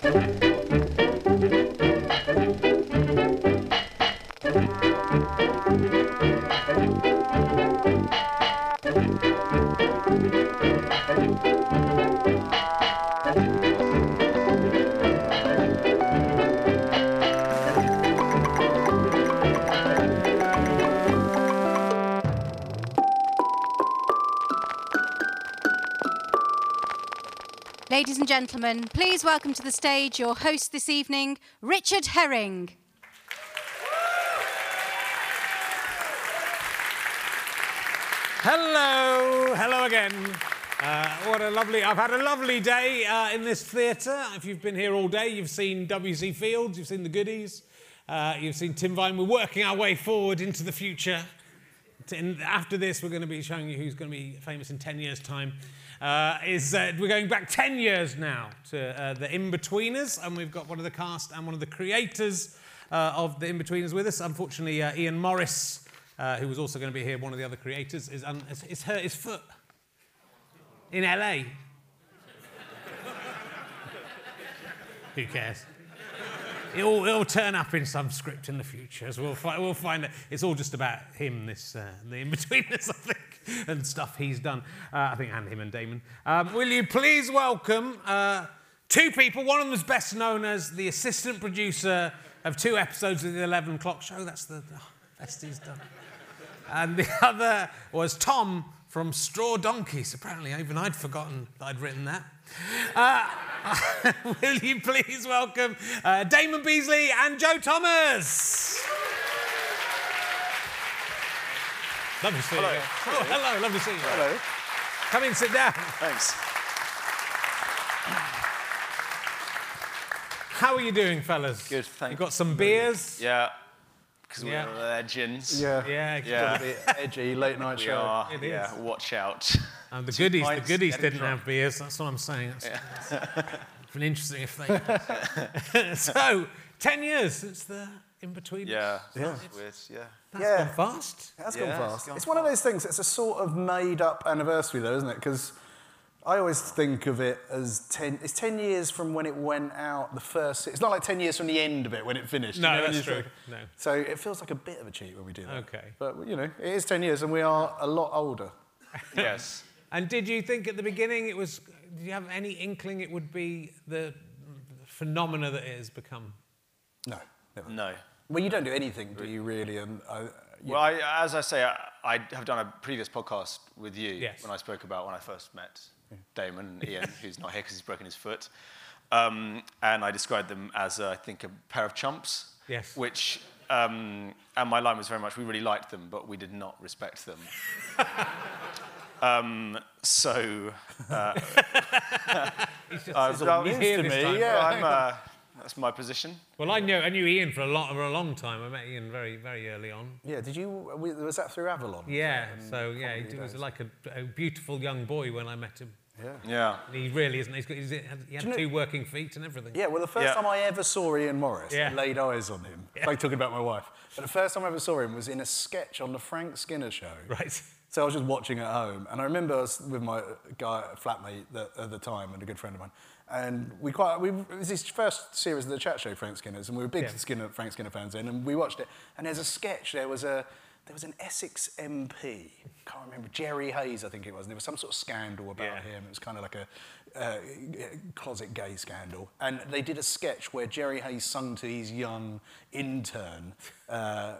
Ladies gentlemen, please welcome to the stage your host this evening, Richard Herring. Hello, hello again. Uh, what a lovely, I've had a lovely day uh, in this theatre. If you've been here all day, you've seen W.C. Fields, you've seen the goodies, uh, you've seen Tim Vine. We're working our way forward into the future. And after this, we're going to be showing you who's going to be famous in 10 years' time. Uh, is uh, we're going back 10 years now to uh, the Inbetweeners, and we've got one of the cast and one of the creators uh, of the Inbetweeners with us. Unfortunately, uh, Iain Morris, uh, who was also going to be here, one of the other creators, is, un- is, is hurt his foot in LA. Who cares? It'll, it'll turn up in some script in the future, we'll, fi- we'll find it. It's all just about him, this uh, the in-betweeners, I think, and stuff he's done. Uh, I think, and him and Damon. Um, will you please welcome uh, two people? One of them is best known as the assistant producer of two episodes of the 11 o'clock show. That's the oh, best he's done. And the other was Tom from Straw Donkeys. Apparently, even I'd forgotten that I'd written that. Uh, will you please welcome uh, Damon Beesley and Joe Thomas? Lovely to see Hello. you. Oh, hello, lovely to see you. Hello. Come in, sit down. Thanks. How are you doing, fellas? Good, thank You've got some beers? Yeah. Because Yeah. we're legends. Yeah. Yeah, Yeah. A edgy late night We show. are. It yeah. is. Watch out. And the Two goodies, the goodies didn't drunk. have beers. That's what I'm saying. That's, it's been interesting if they. so, ten years since the in between. Yeah. Yeah. It's weird. Yeah. That's Yeah. gone fast. It has Yeah, gone it's fast. gone It's one of those things, it's a sort of made up anniversary, though, isn't it? Because I always think of it as 10, it's 10 years from when it went out the first, it's not like 10 years from the end of it when it finished. No, you know, that's true. like- No. So it feels like a bit of a cheat when we do that. Okay. But, you know, it is 10 years and we are a lot older. yes. And did you think at the beginning it was? Did you have any inkling it would be the phenomena that it has become? No, never. No. Well, you don't do anything, do you, really? And uh, you- Well, I, as I say, I, I have done a previous podcast with you Yes. when I spoke about when I first met Damon and Iain, who's not here because he's broken his foot. Um, and I described them as, uh, I think, a pair of chumps. Yes. Which, um, and my line was very much, we really liked them, but we did not respect them. um, so, uh, He's just, uh, he's to me, time. yeah. I'm, uh, that's my position. Well, I knew I knew Iain for a lot for a long time. I met Iain very very early on. yeah, did you, was that through Avalon? Yeah. Um, So yeah, he comedy was like a, a beautiful young boy when I met him. Yeah. Yeah. He really isn't. He's got, he's, he had, he you know- two working feet and everything. Yeah, well, the first Yeah. time I ever saw Iain Morris, Yeah. I laid eyes on him. Yeah. Like talking about my wife. But the first time I ever saw him was in a sketch on the Frank Skinner show. Right. So I was just watching at home, and I remember I was with my guy flatmate that, at the time, and a good friend of mine, and we quite we it was his first series of the chat show, Frank Skinner's, and we were big Yeah. Skinner Frank Skinner fans then, and we watched it. And there's a sketch. There was a there was an Essex MP, can't remember Jerry Hayes, I think it was. And there was some sort of scandal about Yeah. him. It was kind of like a uh, closet gay scandal, and they did a sketch where Jerry Hayes sung to his young intern. Uh,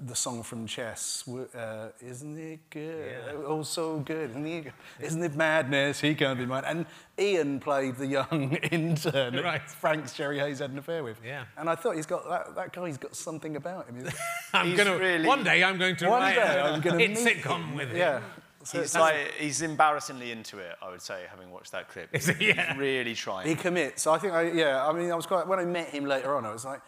the song from Chess, uh, isn't it good? Yeah. Oh, so good. Isn't it, isn't it madness? He can't be mine. And Iain played the young intern that Right. Frank's Jerry Hayes had an affair with. Yeah. And I thought he's got that, that guy's got something about him. I'm He's gonna really- one day I'm going to One write day I'm gonna hit meet sitcom him. with him. Yeah. So He's that's- like he's embarrassingly into it. I would say, having watched that clip. Is he? Yeah. He's really trying. He commits. So I think, I, yeah, I mean, I was quite, when I met him later on, I was like,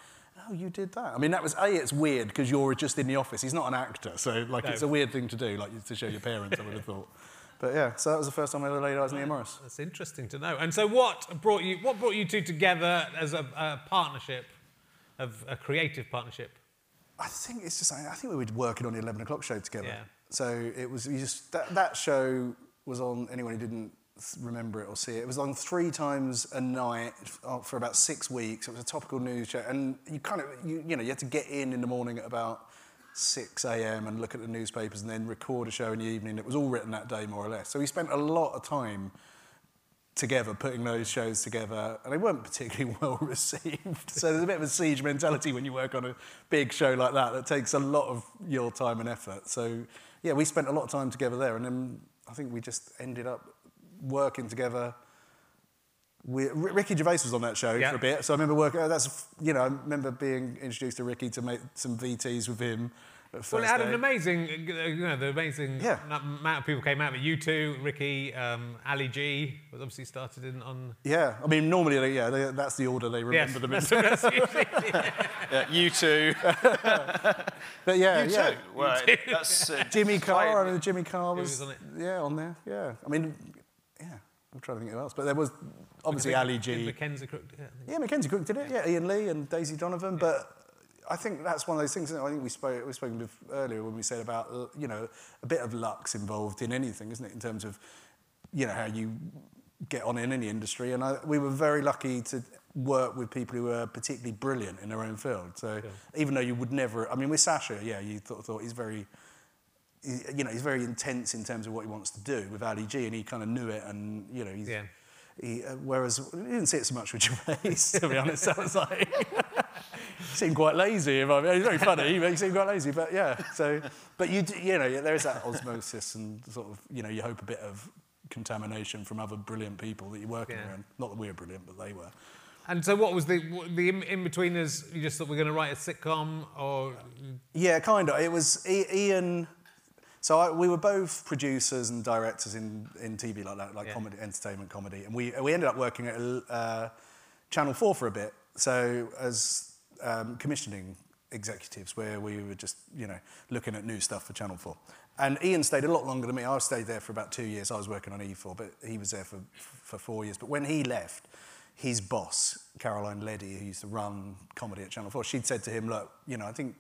oh, you did that. I mean, that was, A, it's weird because you're just in the office. He's not an actor, so, like, No. it's a weird thing to do, like, to show your parents, I would have thought. But yeah, so that was the first time I ever laid eyes on Iain Morris. That's interesting to know. And so, what brought you? What brought you two together as a, a partnership, of a creative partnership? I think it's just, I think we were working on the 11 o'clock show together. Yeah. So it was, you just, that, that show was on, anyone who didn't remember it or see it. It was on three times a night uh, for about six weeks. It was a topical news show, and you kind of, you, you know, you had to get in in the morning at about 6 a.m. and look at the newspapers and then record a show in the evening. It was all written that day, more or less. So we spent a lot of time together putting those shows together, and they weren't particularly well received. so there's a bit of a siege mentality when you work on a big show like that that takes a lot of your time and effort. So yeah, we spent a lot of time together there, and then I think we just ended up working together. We, Ricky Gervais was on that show Yeah. for a bit, so I remember working. That's you know, I remember being introduced to Ricky to make some VTs with him. Well, it had day. an amazing, uh, you know, the amazing Yeah. amount of people came out. But you two, Ricky, um, Ali G was obviously started in on. Yeah, I mean, normally, they, yeah, they, that's the order they Yes, remember them in. that's, that's usually, Yeah, you two. But yeah, You yeah. too. Well, that's uh, Jimmy Carr, I quite- know Jimmy Carr was, was on it? yeah on there. Yeah, I mean, yeah. I'm trying to think who else, but there was obviously Ali G. Mackenzie Crook. Yeah. Yeah, Mackenzie Crook did it. Yeah, Iain Lee and Daisy Donovan. But I think that's one of those things. I think we spoke we spoken bef- earlier when we said about you know a bit of luck's involved in anything, isn't it? In terms of you know how you get on in any industry, and I, we were very lucky to work with people who were particularly brilliant in their own field. So even though you would never, I mean, with Sasha, yeah, you thought, thought he's very you know, he's very intense in terms of what he wants to do with Ali G, and he kind of knew it, and you know, he's, Yeah. he, uh, whereas you didn't see it so much with Gervais, to be honest. I was like, he seemed quite lazy. If I mean, he's very funny, but he seemed quite lazy. But yeah, so, but you, d- you know, there is that osmosis, and sort of, you know, you hope a bit of contamination from other brilliant people that you're working Yeah. around. Not that we were brilliant, but they were. And so, what was the the in, in betweeners? You just thought we're going to write a sitcom, or Yeah, kind of. It was I- Iain. So I, we were both producers and directors in, in TV like that, like Yeah. comedy, entertainment comedy, and we we ended up working at uh, Channel Four for a bit. So as um, commissioning executives, where we were just you know looking at new stuff for Channel Four. And Iain stayed a lot longer than me. I stayed there for about two years. I was working on E4, but he was there for for four years. But when he left, his boss, Caroline Leddy, who used to run comedy at Channel 4, she'd said to him, look, you know, I think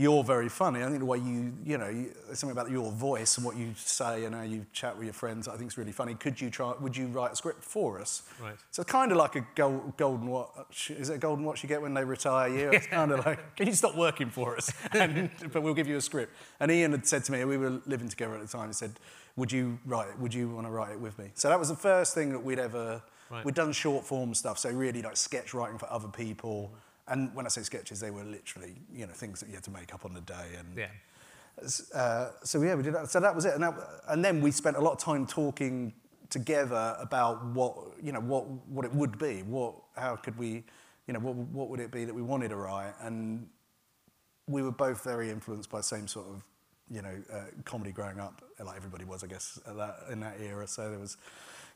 you're very funny. I think the way you, you know, you, something about your voice and what you say and how you chat with your friends I think is really funny. Could you try, would you write a script for us? Right. So it's kind of like a gold, golden watch. Is it a golden watch you get when they retire you? It's kind of like, can you stop working for us? And, but we'll give you a script. And Iain had said to me, we were living together at the time, he said, would you write it? Would you want to write it with me? So that was the first thing that we'd ever, Right. we'd done short form stuff. So really like sketch writing for other people. Mm. And when I say sketches, they were literally, you know, things that you had to make up on the day. And yeah, uh, so yeah, we did that. So that was it. And, that, and then we spent a lot of time talking together about what you know what what it would be. What how could we, you know, what what would it be that we wanted to write? And we were both very influenced by the same sort of you know uh, comedy growing up, like everybody was, I guess, at that, in that era. So there was,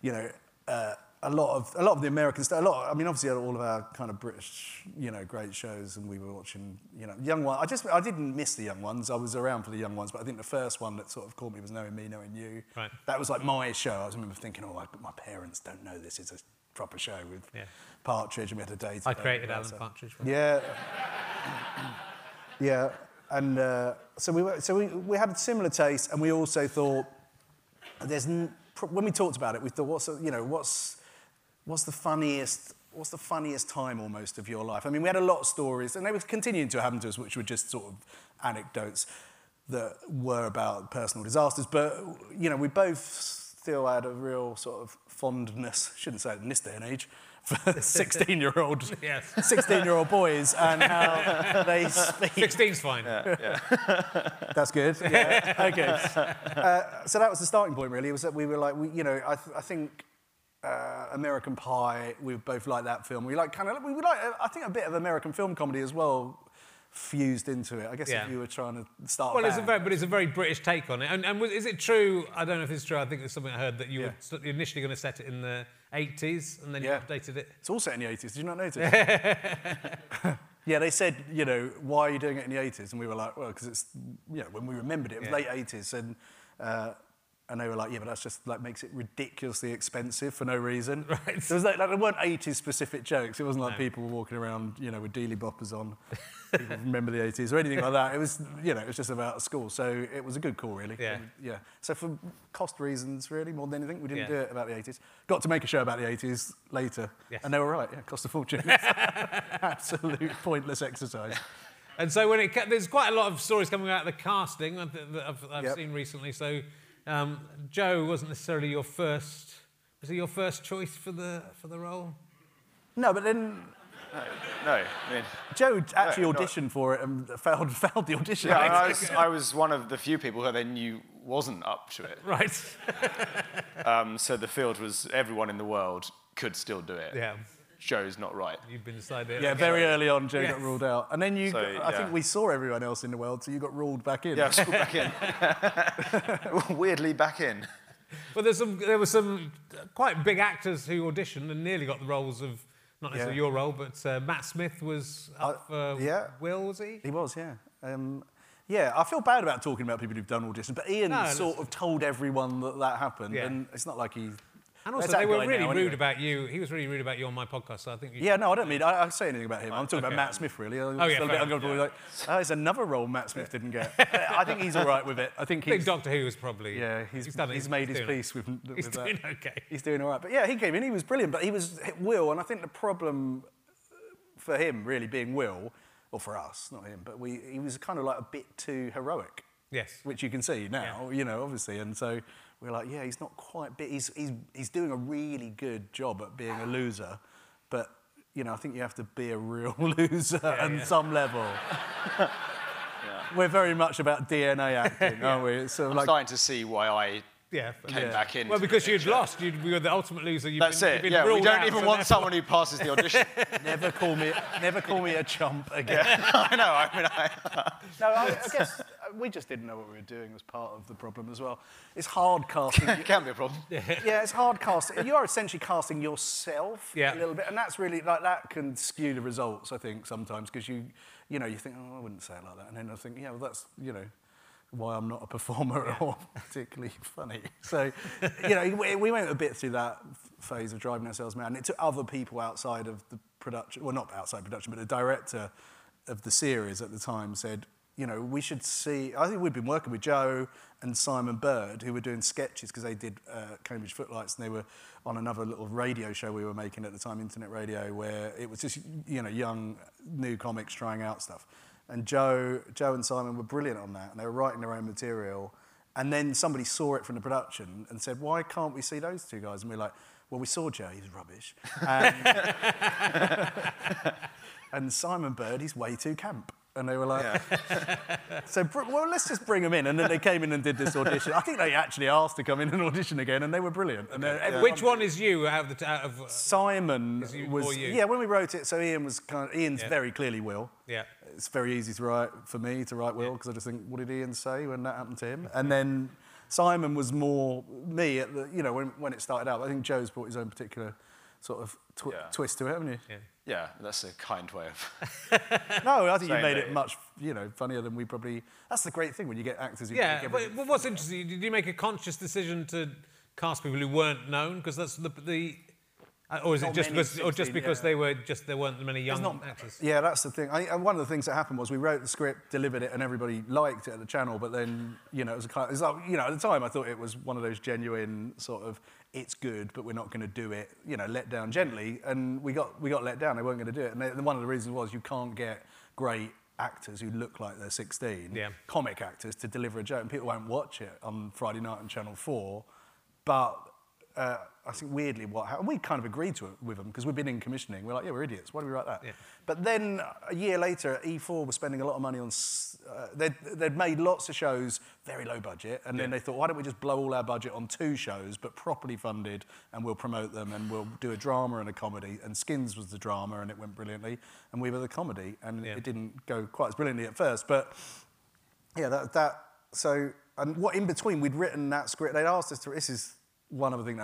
you know. Uh, a lot of a lot of the American stuff. A lot. I mean, obviously, all of our kind of British, you know, great shows, and we were watching, you know, young one. I just I didn't miss the young ones. I was around for the young ones, but I think the first one that sort of caught me was knowing me, knowing you. Right. That was like my show. I was remember thinking, oh, I, my parents don't know this is a proper show with Yeah. Partridge, and we had a date. I created Alan so- Partridge. yeah. yeah. And uh, so we were, so we, we had similar taste, and we also thought there's n- when we talked about it, we thought what's you know what's what's the funniest what's the funniest time almost of your life? I mean, we had a lot of stories, and they were continuing to happen to us, which were just sort of anecdotes that were about personal disasters. But you know, we both still had a real sort of fondness. Shouldn't say it in this day and age. For 16-year-old, Yes. 16-year-old boys, and how they speak. 16's fine. That's good. Yeah. okay. Uh, so that was the starting point, really. It was that we were like, we, you know, I, th- I think uh, American Pie. We both like that film. We like kind of, we like, I think, a bit of American film comedy as well, fused into it. I guess Yeah. if you were trying to start. Well, it's a very, but it's a very British take on it. And, and was, is it true? I don't know if it's true. I think there's something I heard that you Yeah. were initially going to set it in the 80s, and then Yeah. you updated it. It's all set in the 80s. Did you not notice? yeah, they said, you know, why are you doing it in the 80s? And we were like, well, because it's, you know, when we remembered it, it was late 80s. And, uh, and they were like, yeah, but that's just like makes it ridiculously expensive for no reason. Right. There, was like, like, there weren't 80s specific jokes. It wasn't like No. people were walking around, you know, with dealy boppers on. people remember the 80s or anything like that. It was, you know, it was just about school. So it was a good call, really. Yeah. Yeah. So for cost reasons, really, more than anything, we didn't Yeah. do it about the 80s. Got to make a show about the 80s later. Yes. And they were right. Yeah, cost a fortune. Absolute pointless exercise. And so when it there's quite a lot of stories coming out of the casting that I've, I've Yep. seen recently. So um, Joe wasn't necessarily your first. Was he your first choice for the for the role? No, but then No, I mean, Joe actually No, no. auditioned for it and failed, failed the audition. yeah, I was, I was one of the few people who they knew wasn't up to it. Right. Um, so the field was everyone in the world could still do it. yeah. Joe's not right. You've been decided. Yeah, very early on, Joe Yes. got ruled out. And then you, So, got- I yeah. think we saw everyone else in the world, so you got ruled back in. Yeah, I back in. Weirdly back in. But there's some, there were some quite big actors who auditioned and nearly got the roles of not necessarily Yeah. your role, but uh, Matt Smith was up Uh, for yeah. Will, was he? He was, yeah. Um, yeah, I feel bad about talking about people who've done auditions, but Ian No, sort of told everyone that that happened, Yeah. and it's not like he. And also, they were really now, rude anyway? about you. He was really rude about you on my podcast, so I think Yeah, no, I don't mean I, I say anything about him. I'm talking okay. about Matt Smith, really. I Oh, yeah, a fair uncomfortable. Like, oh, it's another role Matt Smith didn't get. I think he's all right with it. I think I think. Doctor Who was probably. Yeah, he's, done it. he's made his peace with, He's with that. doing okay. He's doing all right. But yeah, he came in, he was brilliant, but he was Will, and I think the problem for him really being Will, or for us, not him, but we, he was kind of like a bit too heroic. Yes. Which you can see now, yeah. you know, obviously. And so we're like, yeah, he's not quite, bit, he's, he's, he's doing a really good job at being a loser, but, you know, I think you have to be a real loser on yeah. some level. We're very much about DNA acting, aren't we? It's sort of I'm like, starting to see why I Yeah. came back in. Well, because you'd lost. You'd, you were the ultimate loser. You've That's been, it. You've been Yeah, we don't even want therefore- someone who passes the audition. never call me, never call me a chump again. I know. I mean, I, No, I, I guess we just didn't know what we were doing as part of the problem as well. It's hard casting. it can be a problem. yeah, it's hard casting. You are essentially casting yourself Yeah. a little bit, and that's really like that can skew the results. I think sometimes because you, you know, you think, oh, I wouldn't say it like that, and then I think, yeah, well, that's you know. Why I'm not a performer or particularly funny. So, you know, we, we went a bit through that phase of driving ourselves mad. And it took other people outside of the production, well, not outside production, but the director of the series at the time said, you know, we should see. I think we'd been working with Joe and Simon Bird, who were doing sketches because they did uh, Cambridge Footlights, and they were on another little radio show we were making at the time, internet radio, where it was just you know young new comics trying out stuff. And Joe, Joe and Simon were brilliant on that, and they were writing their own material. And then somebody saw it from the production and said, "Why can't we see those two guys?" And we are like, "Well, we saw Joe; he's rubbish." And, and Simon Bird, he's way too camp. And they were like, so, br- well, let's just bring them in. And then they came in and did this audition. I think they actually asked to come in and audition again, and they were brilliant. And then everyone- Which one is you out of the out of? uh, Simon Is you- was, or you? yeah, when we wrote it, so Iain was kind of, Iain's Yeah. very clearly Will. Yeah. It's very easy to write for me to write Will because I just think, what did Iain say when that happened to him? And then Simon was more me at the, you know, when, when it started out. I think Joe's brought his own particular sort of twi- Yeah. twist to it, haven't you? Yeah. Yeah, that's a kind way of. No, I think you made it yeah. much, you know, funnier than we probably. That's the great thing when you get actors who Yeah, but, everything but what's interesting, did you make a conscious decision to cast people who weren't known? Because that's the, the uh, or is it just many because, or just because yeah. they were just there weren't many young not- actors? Yeah, that's the thing. I, and one of the things that happened was we wrote the script, delivered it, and everybody liked it at the channel. But then, you know, it was a kind. It was like, you know, at the time, I thought it was one of those genuine sort of, it's good, but we're not going to do it. You know, let down gently, and we got we got let down. They weren't going to do it, and, they, one of the reasons was you can't get great actors who look like they're 16, Yeah. comic actors, to deliver a joke, and people won't watch it on Friday night on Channel Four. But uh, I think weirdly what happened, we kind of agreed to it with them because we've been in commissioning. We're like, yeah, we're idiots. Why do we write that? Yeah. But then a year later, E4 was spending a lot of money on. Uh, they'd, they'd made lots of shows, very low budget, and then they thought, why don't we just blow all our budget on two shows, but properly funded, and we'll promote them, and we'll do a drama and a comedy. And Skins was the drama, and it went brilliantly, and we were the comedy, and Yeah. it didn't go quite as brilliantly at first, but yeah, that, that so and what in between we'd written that script. They'd asked us to. This is one other thing.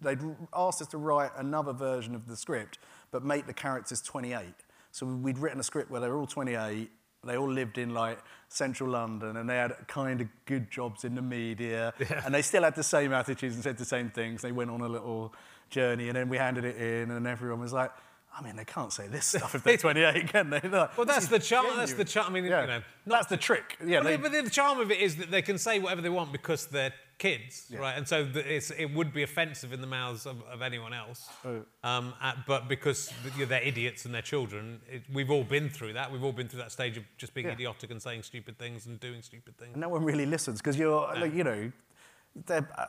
They'd asked us to write another version of the script, but make the characters 28. So we'd written a script where they were all 28. They all lived in like central London, and they had kind of good jobs in the media, and they still had the same attitudes and said the same things. They went on a little journey, and then we handed it in, and everyone was like. I mean, they can't say this stuff if they're 28, can they? Like, Well, that's the charm. That's the genuine." charm. I mean, Yeah. you know, that's the trick. Yeah, Well, they, but the charm of it is that they can say whatever they want because they're kids, right? And so it's, it would be offensive in the mouths of, of anyone else. Oh. Um, uh, but because they're idiots and they're children, it, we've all been through that. We've all been through that stage of just being Yeah. idiotic and saying stupid things and doing stupid things. And no one really listens because you're, like, you know, they're. Uh,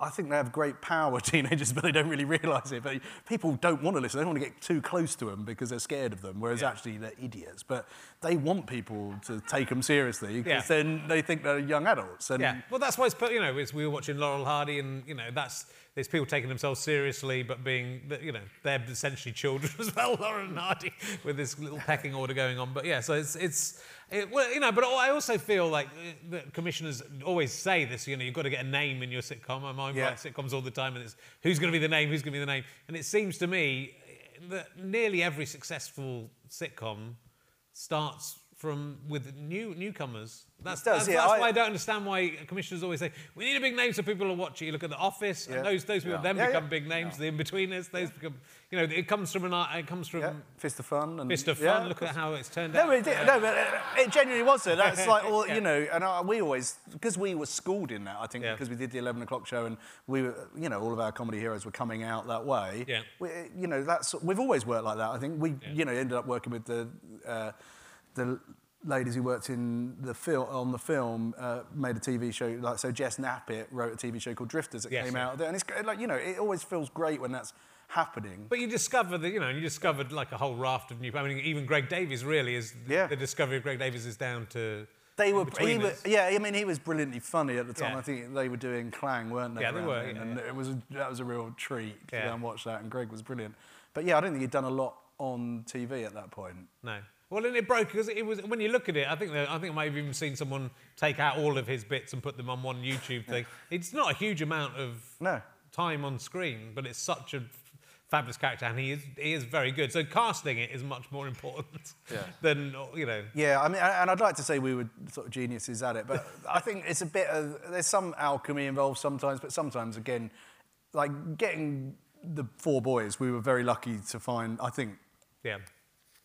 I think they have great power, teenagers, but they don't really realise it. But people don't want to listen. They don't want to get too close to them because they're scared of them, whereas Yeah. actually they're idiots. But they want people to take them seriously Yeah. because then they think they're young adults. And Yeah, well, that's why it's put. You know, we were watching Laurel Hardy, and you know, that's there's people taking themselves seriously, but being, you know, they're essentially children as well. Laurel Hardy with this little pecking order going on. But yeah, so it's it's. It, well, you know, but I also feel like uh, the commissioners always say this. You know, you've got to get a name in your sitcom. I'm I Yeah. sitcoms all the time, and it's who's going to be the name, who's going to be the name. And it seems to me that nearly every successful sitcom starts from with new newcomers. That's, does, that's, yeah, that's I- why I don't understand why commissioners always say we need a big name so people will watch it. You look at The Office, Yeah. and those those people Yeah. then become big names. The in-betweeners, those become you know it comes from an art- it comes from Fist of Fun. And, Fist of yeah, Fun. look at how it's turned No, out. it, did- no, but it, it genuinely was so. That's like, all, you know, and uh, we always, because we were schooled in that, I think, because we did the 11 o'clock show and we were, you know, all of our comedy heroes were coming out that way. Yeah. We, you know, that's, we've always worked like that. I think we, you know, ended up working with the, uh, the ladies who worked in the film, on the film, uh, made a TV show, like, so Jess Knappett wrote a TV show called Drifters that Yes, came yeah. out there. And it's like, you know, it always feels great when that's happening. But you discover that, you know, you discovered like a whole raft of new. I mean, even Greg Davies really is. Yeah. The discovery of Greg Davies is down to. They were, was, yeah. I mean, he was brilliantly funny at the time. Yeah. I think they were doing Klang, weren't they? Yeah, they were, yeah, and it was a, that was a real treat to Yeah. go and watch that. And Greg was brilliant. But yeah, I don't think he'd done a lot on TV at that point. No. Well, and it broke because it was when you look at it. I think that, I think I might have even seen someone take out all of his bits and put them on one YouTube thing. It's not a huge amount of No. time on screen, but it's such a fabulous character, and he is he is very good. So casting it is much more important Yeah. than you know. Yeah, I mean, and I'd like to say we were sort of geniuses at it, but I think it's a bit of there's some alchemy involved sometimes, but sometimes again, like getting the four boys, we were very lucky to find. I think Yeah.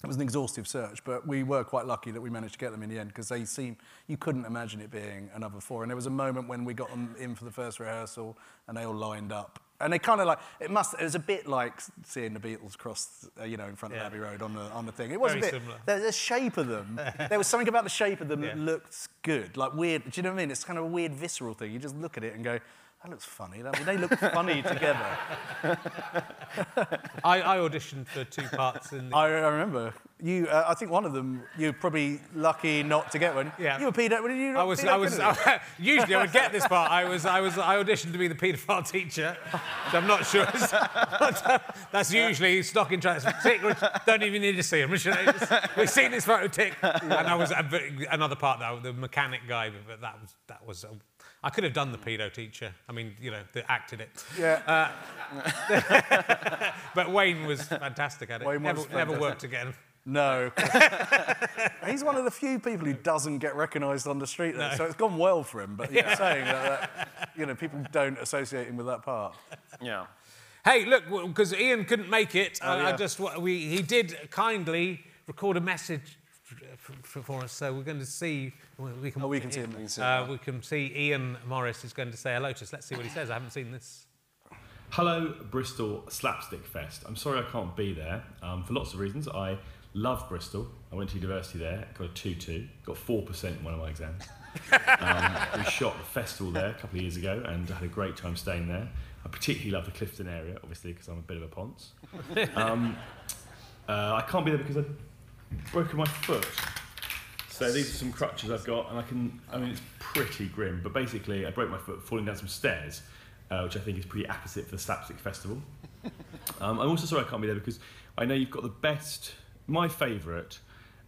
It was an exhaustive search, but we were quite lucky that we managed to get them in the end because they seem you couldn't imagine it being another four. And there was a moment when we got them in for the first rehearsal, and they all lined up, and they kind of like it must. It was a bit like seeing the Beatles cross, uh, you know, in front Yeah. of Abbey Road on the on the thing. It was Very a bit. similar. The, the shape of them. there was something about the shape of them Yeah. that looked good, like weird. Do you know what I mean? It's kind of a weird visceral thing. You just look at it and go. That looks funny. I mean, they look funny together. I, I auditioned for two parts in. The, I, I remember you. Uh, I think one of them you're probably lucky not to get one. Yeah. You were pedo. Were you? I was, pedo I was, candidate? usually I would get this part. I was, I was, I auditioned to be the paedophile teacher. So I'm not sure. That's usually stock in tracks. Tick, don't even need to see him. We've seen this photo tick. And I was a another part, though, the mechanic guy, but that was, that was, uh, I could have done the pedo teacher. I mean, you know, they acted it. yeah. But Wayne was fantastic at it. Wayne never, was never fantastic. worked again. no. He's one of the few people who doesn't get recognised on the street, though, No. so it's gone well for him. But you're saying that, that, you know, people don't associate him with that part. Yeah. Hey, look, because Iain couldn't make it, uh, I just we he did kindly record a message f- f- for us, so we're going to see. We can, Oh, we can see him. We can see Uh, we can see Iain Morris is going to say hello to us. Let's see what he says. I haven't seen this. Hello, Bristol Slapstick Fest. I'm sorry I can't be there um, for lots of reasons. I love Bristol. I went to university there, got a 2 2, got 4% in one of my exams. um, we shot the festival there a couple of years ago and I had a great time staying there. I particularly love the Clifton area, obviously, because I'm a bit of a ponce. Um, uh, I can't be there because I've broken my foot. So these are some crutches I've got, and I can. I mean, it's pretty grim, but basically, I broke my foot falling down some stairs, uh, which I think is pretty apposite for the Slapstick Festival. Um, I'm also sorry I can't be there because I know you've got the best, my favourite,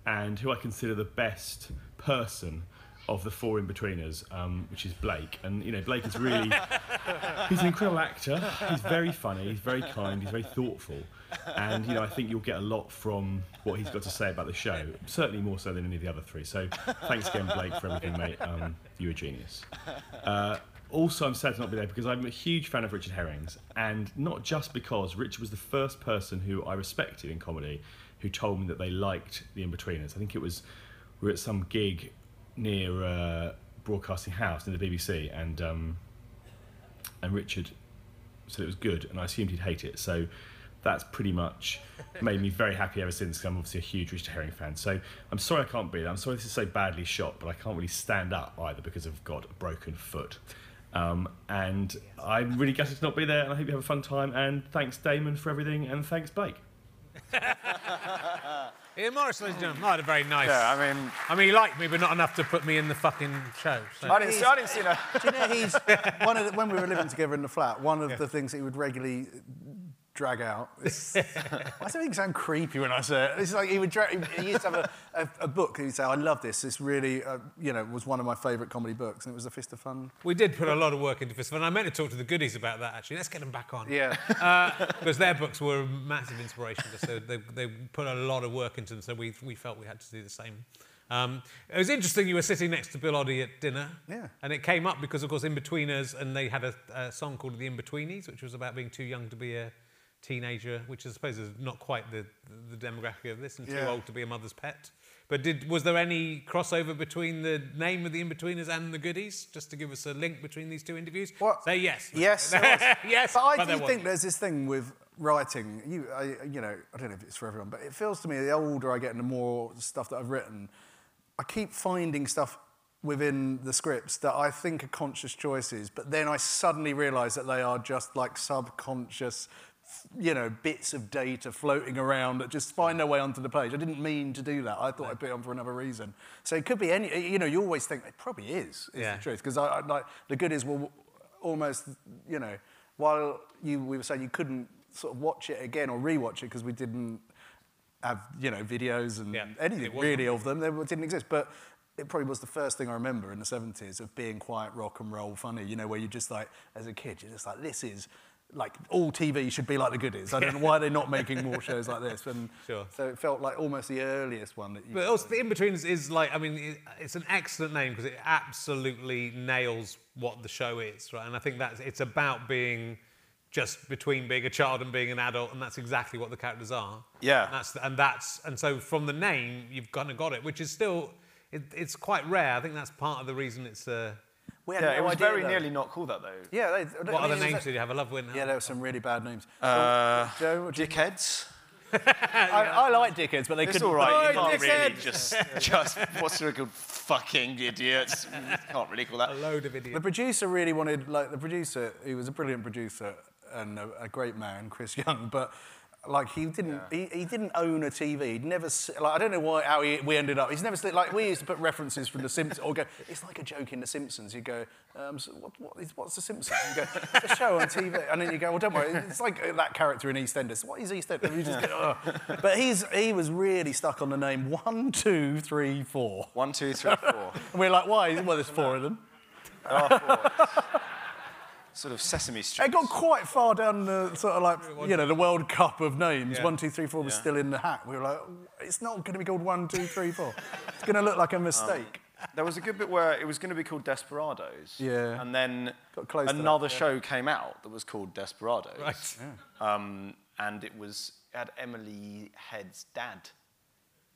and who I consider the best person of the four in betweeners, um, which is Blake. And you know, Blake is really, he's an incredible actor. He's very funny. He's very kind. He's very thoughtful. And you know, I think you'll get a lot from what he's got to say about the show. Certainly more so than any of the other three. So thanks again, Blake, for everything, mate. Um, you're a genius. Uh, also, I'm sad to not be there because I'm a huge fan of Richard Herring's, and not just because Richard was the first person who I respected in comedy who told me that they liked The Inbetweeners. I think it was we were at some gig near uh, Broadcasting House near the BBC, and um, and Richard said it was good, and I assumed he'd hate it. So that's pretty much made me very happy ever since. 'cause I'm obviously a huge Richard Herring fan. So I'm sorry I can't be there. I'm sorry this is so badly shot, but I can't really stand up either because I've got a broken foot. Um, and I'm really gutted to not be there, and I hope you have a fun time. And thanks, Damon, for everything, and thanks, Blake. Iain Morris, ladies and gentlemen. I had a very nice. Yeah, I mean, I mean, he liked me, but not enough to put me in the fucking show. So. I didn't, see, I didn't see no. Do you know he's one of the, when we were living together in the flat? One of the things he would regularly drag out. Why does everything sound creepy when I say it? It's like he would drag. He used to have a, a, a book. He'd say, "I love this. This really, uh, you know, was one of my favourite comedy books, and it was a Fist of Fun." We did put a lot of work into Fist of Fun. I meant to talk to the goodies about that actually. Let's get them back on. Yeah. Because their books were a massive inspiration. So they, they put a lot of work into them, so we, we felt we had to do the same. Um, it was interesting, you were sitting next to Bill Oddie at dinner. Yeah. And it came up because, of course, In Betweeners, and they had a, a song called The In Betweenies, which was about being too young to be a teenager, which I suppose is not quite the, the, demographic of this, and too Yeah. old to be a mother's pet. But did, was there any crossover between the name of the In-Betweeners and the Goodies, just to give us a link between these two interviews? What? Say yes. Yes, there yes, But I there do wasn't. think there's this thing with writing. You, I, you know, I don't know if it's for everyone, but it feels to me the older I get and the more stuff that I've written, I keep finding stuff within the scripts that I think are conscious choices, but then I suddenly realise that they are just like subconscious, you know, bits of data floating around that just find their way onto the page. I didn't mean to do that. I thought I'd put it on for another reason. So it could be any. You know, you always think it probably is. is Yeah. the truth because I, I like the goodies will almost, you know, while you we were saying you couldn't sort of watch it again or rewatch it because we didn't have you know videos and Yeah, anything really of them. They didn't exist, but. It probably was the first thing I remember in the 70s of being quite rock and roll funny, you know, where you just like, as a kid, you're just like, this is, like, all TV should be like the goodies. I don't know why they're not making more shows like this. And Sure. so it felt like almost the earliest one that you. But also, the in-betweeners is like, I mean, it's an excellent name because it absolutely nails what the show is, right? And I think that's, it's about being just between being a child and being an adult, and that's exactly what the characters are. Yeah. And that's, and that's, and so from the name, you've kind of got it, which is still, it, it's quite rare. I think that's part of the reason it's, uh, we had Yeah, no it was idea, very though. nearly not called that though. Yeah, they, what I other mean, it was names did you have? I love Win. Yeah, there were some really bad names. Uh, Joe, what Dickheads. I, I like dickheads, but they It's couldn't. all right. You can't really just, just what's a good fucking idiots. Can't really call that. a load of idiots. The producer really wanted, like the producer, he was a brilliant producer and a, a great man, Chris Young, but like he didn't, he, he didn't own a TV. He'd never, like I don't know why how he, we ended up. He's never like we used to put references from The Simpsons or go. It's like a joke in The Simpsons. You go, um, so what, what is, what's The Simpsons? You go, it's a show on TV, and then you go, well, don't worry, it's like uh, that character in EastEnders. What is EastEnders? You just go. But he's he was really stuck on the name one, two, three, four. One, two, three, four. And we're like, why? Well, there's four of them. Sort of Sesame Street. It got quite far down the sort of like, you know, the World Cup of names. Yeah. One, two, three, four was still in the hat. We were like, it's not going to be called one, two, three, four. It's going to look like a mistake. There was a good bit where it was going to be called Desperados. Yeah. And then Got close to that, another yeah. show came out that was called Desperados. Right. Um, and it was it had Emily Head's dad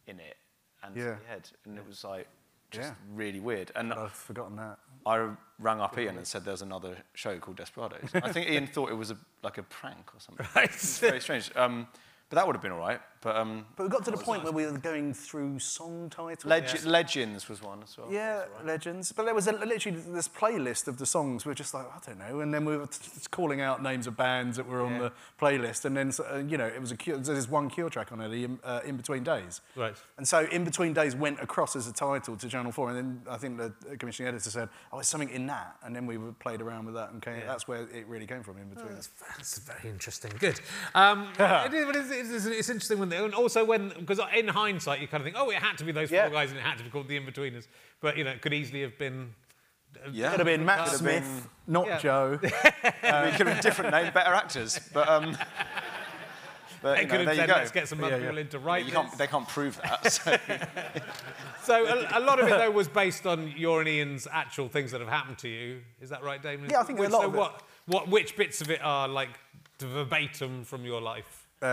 in it, and Yeah. Head, and it was like just Yeah. really weird. And I've forgotten that. I rang up Iain and said there's another show called Desperados. I think Iain thought it was a, like a prank or something. Right. It's very strange. Um, but that would have been all right. But um, But we got to the point where we were going through song titles. Leg- Legends was one as well. Yeah, legends. But there was a, literally this playlist of the songs. We were just like, I don't know. And then we were t- t- calling out names of bands that were on Yeah. the playlist. And then, uh, you know, it was a Cure, there's one Cure track on it, In, uh, in Between Days. Right. And so In Between Days went across as a title to Channel 4. And then I think the commissioning editor said, oh, it's something in that. And then we played around with that. And came, that's where it really came from, In Between. That's very interesting. Good. Um, it is, but it's, it's, it's interesting when, they, and also when, because in hindsight you kind of think, oh, it had to be those Yeah. four guys and it had to be called the In-Betweeners. But, you know, it could easily have been... Yeah. Could have been Matt Could Smith, been- not Yeah. Joe. I mean, it could have been different name, better actors. But um, But, They you know, could have there you said, go. let's get some other Yeah, yeah. in to Yeah, write you can't, they can't prove that. So. So a, a lot of it though was based on your and Iain's actual things that have happened to you. Is that right, Damon? Yeah, I think a Which- lot so of it- what, what, which bits of it are like verbatim from your life? Uh,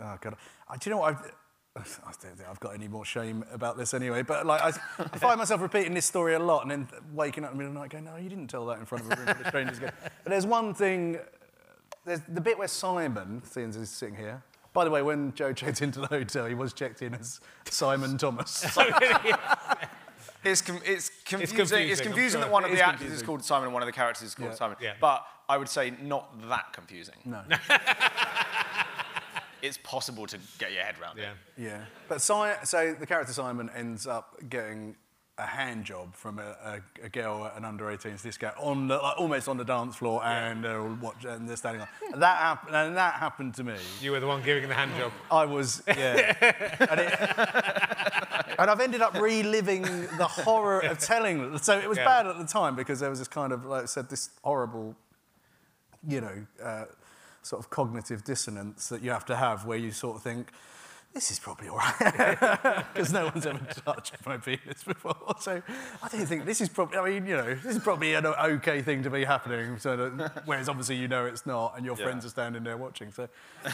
oh God, I, do you know what? I've, I don't think I've got any more shame about this anyway. But like, I, I find myself repeating this story a lot, and then waking up in the middle of the night, going, "No, you didn't tell that in front of a room full of strangers." Again. But there's one thing. There's the bit where Simon, seeing as he's sitting here. By the way, when Joe checked into the hotel, he was checked in as Simon Thomas. Oh, it's, com- it's confusing. It's confusing, confusing, that one of the is actors is called Simon and one of the characters is called Yeah. Simon. Yeah. But I would say not that confusing. no. It's possible to get your head around Yeah. it. Yeah. But si- so the character Simon ends up getting a hand job from a, a, a girl at an under 18s disco on the, like, almost on the dance floor and they're all watch, and they're standing on. And that, hap- and that happened to me. You were the one giving the hand job. I was, yeah. and, it, and I've ended up reliving the horror of telling them. So it was Yeah. bad at the time because there was this kind of, like I said, this horrible, you know, uh, sort of cognitive dissonance that you have to have where you sort of think, this is probably all right. Because no one's ever touched my penis before. So I don't think this is probably, I mean, you know, this is probably an okay thing to be happening. So that, whereas obviously you know it's not and your Yeah. friends are standing there watching. So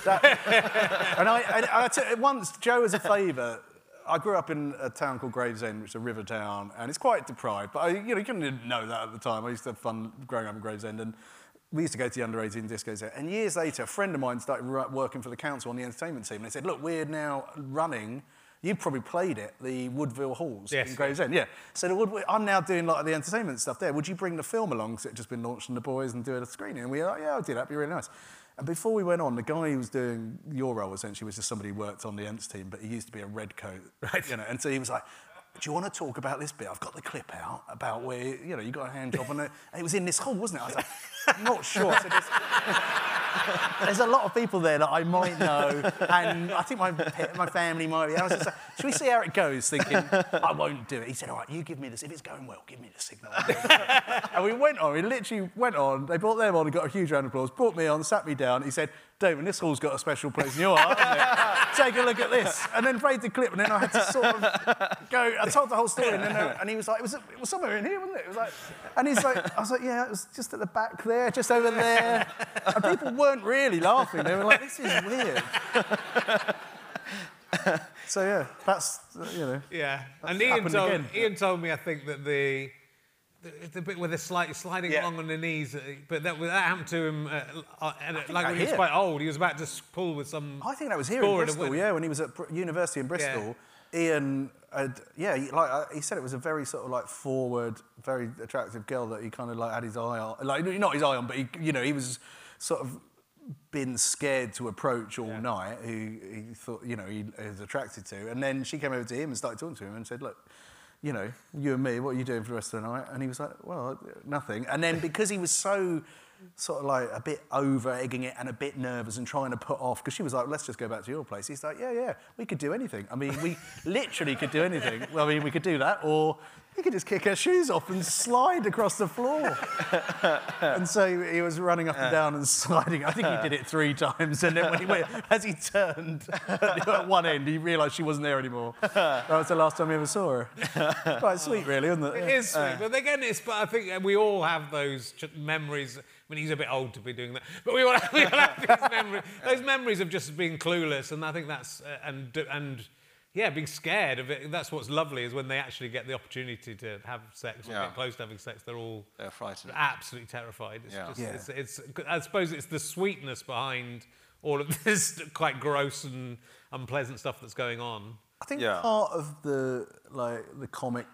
that, and I, and I t- once, Joe, as a favour, I grew up in a town called Gravesend, which is a river town, and it's quite deprived. But I, you know, you couldn't know that at the time. I used to have fun growing up in Gravesend, and we used to go to the under 18 discos there. And years later, a friend of mine started working for the council on the entertainment team. And they said, "Look, we're now running." You probably played it, the Woodville Halls Yes. in Gravesend. Yeah. So the Wood, I'm now doing like the entertainment stuff there. Would you bring the film along? Because it just been launched in the boys and do a screening. And we were like, yeah, I'll do that. It'd be really nice. And before we went on, the guy who was doing your role essentially was just somebody who worked on the Ents team, but he used to be a red coat. Right. You know, and so he was like, do you want to talk about this bit? I've got the clip out about where, you know, you got a hand job on it. And it was in this hall, wasn't it? I was like, not sure. So there's, there's a lot of people there that I might know, and I think my, my family might be. I was just like, should we see how it goes? Thinking, I won't do it. He said, all right, you give me this. If it's going well, give me the signal. and we went on, we literally went on. They brought them on and got a huge round of applause, brought me on, sat me down. He said, Damon, this hall's got a special place in your heart? Take a look at this. And then played the clip, and then I had to sort of go. I told the whole story, and then uh, and he was like, it was, it was somewhere in here, wasn't it? It was like, and he's like, I was like, yeah, it was just at the back there, just over there. And people weren't really laughing. They were like, this is weird. so yeah, that's you know. Yeah, and Iain told, again. Iain told me I think that the the, the bit where they're slightly sliding Yeah. along on their knees, uh, but that, that happened to him uh, uh, at, like that when he was here. quite old. He was about to s- pull with some. I think that was here in Bristol, yeah, when he was at Br- university in Bristol. Iain, yeah, he, like uh, he said, it was a very sort of like forward, very attractive girl that he kind of like had his eye on, like not his eye on, but he, you know, he was sort of been scared to approach all night. Who he thought, you know, he was attracted to, and then she came over to him and started talking to him and said, look. You know, you and me, what are you doing for the rest of the night? And he was like, well, nothing. And then because he was so sort of like a bit over egging it and a bit nervous and trying to put off because she was like, let's just go back to your place. He's like, yeah, yeah, we could do anything. I mean, we literally could do anything. Well, I mean, we could do that, or we could just kick our shoes off and slide across the floor. and so he was running up and down and sliding. I think he did it three times, and then when he went, as he turned at one end, he realised she wasn't there anymore. That was the last time he ever saw her. Quite sweet, really, isn't it? It is sweet, but again, it's. But I think we all have those ch- memories. I mean, he's a bit old to be doing that, but we all have, we all have these memories. Those memories of just being clueless, and I think that's uh, and and yeah, being scared of it. That's what's lovely is when they actually get the opportunity to have sex or Yeah. get close to having sex. They're all They're frightened. absolutely terrified. It's Yeah. just, Yeah. It's, it's, I suppose it's the sweetness behind all of this quite gross and unpleasant stuff that's going on. I think Yeah. part of the like the comic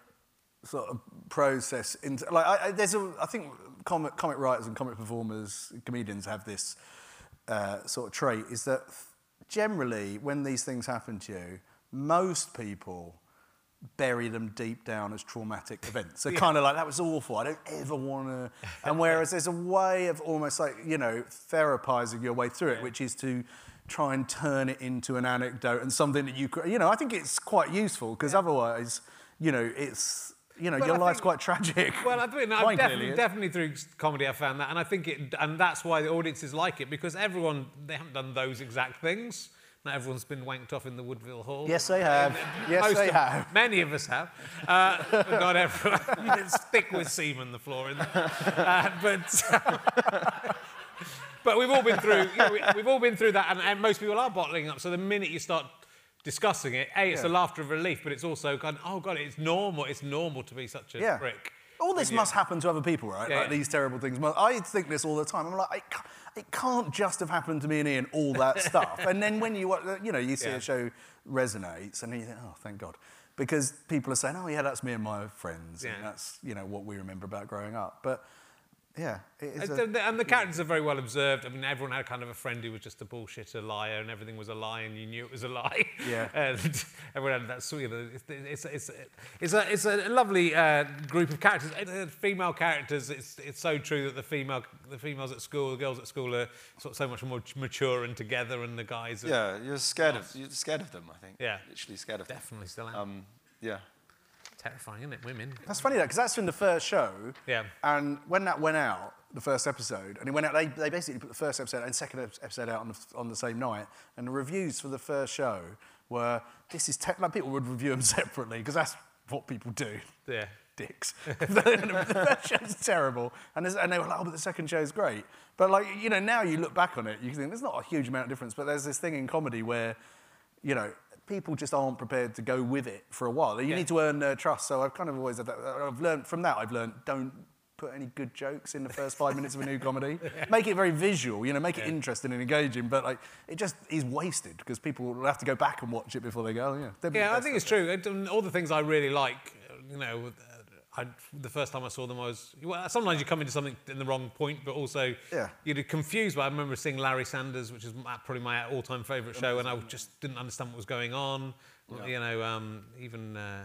sort of process into like I, I, there's a I think comic comic writers and comic performers comedians have this uh, sort of trait is that generally when these things happen to you most people bury them deep down as traumatic events. So kind of like that was awful. I don't ever want to. And whereas there's a way of almost like you know therapizing your way through it, which is to try and turn it into an anecdote and something that you you know, I think it's quite useful because otherwise, you know, it's you know, Well, your I life's think- quite tragic. Well, I think no, Mine definitely, definitely through comedy I found that, and I think it, and that's why the audiences like it because everyone they haven't done those exact things. Not everyone's been wanked off in the Woodville Hall. Yes, they have. Yes, they of- have. Many of us have. Uh, but not everyone. it's thick with semen, the floor in there. Uh, but, but we've all been through, you know, we, we've all been through that, and, and most people are bottling up. So the minute you start discussing it, A, it's a laughter of relief, but it's also kind of, oh, God, it's normal. It's normal to be such a Yeah. prick. All this must happen to other people, right? Yeah, like yeah. these terrible things. I think this all the time. I'm like, it ca- it can't just have happened to me and Iain, all that stuff. and then when you, you know, you see Yeah. a show resonates, and you think, oh, thank God, because people are saying, oh yeah, that's me and my friends, Yeah. and that's you know what we remember about growing up. But yeah. And A, the, and the characters are very well observed. I mean, everyone had kind of a friend who was just a bullshitter liar, and everything was a lie, and you knew it was a lie. Yeah. and everyone had that sort of. It's, it's, it's, it's, a, it's a lovely uh, group of characters. Uh, the female characters. It's, it's so true that the female, the females at school, the girls at school are sort of so much more mature and together, and the guys are Yeah, you're scared of you're scared of them. I think. Yeah. literally scared of them. definitely still am. Um, yeah. Terrifying, isn't it? Women. that's funny though, because that's from the first show. Yeah. And when that went out, the first episode, and it went out, they, they basically put the first episode and second episode out on the, on the same night, and the reviews for the first show were, this is, te-, like people would review them separately, because that's what people do. Yeah. Dicks. the first show's terrible, and, and they were like, oh, but the second show's great. But like, you know, now you look back on it, you can think there's not a huge amount of difference, but there's this thing in comedy where, you know, people just aren't prepared to go with it for a while. You Yeah. need to earn their trust. So I've kind of always had that. I've learned from that. I've learned don't put any good jokes in the first five minutes of a new comedy. Make it very visual. You know, make it interesting and engaging. But like, it just is wasted because people will have to go back and watch it before they go. Oh, yeah. they'd be the Yeah, I think it's true. Um, All the things I really like, you know, I, the first time I saw them, I was. Well, sometimes you come into something in the wrong point, but also Yeah. you're confused. But I remember seeing Larry Sanders, which is probably my all-time favourite show, and I just didn't understand what was going on. You know, um, even uh,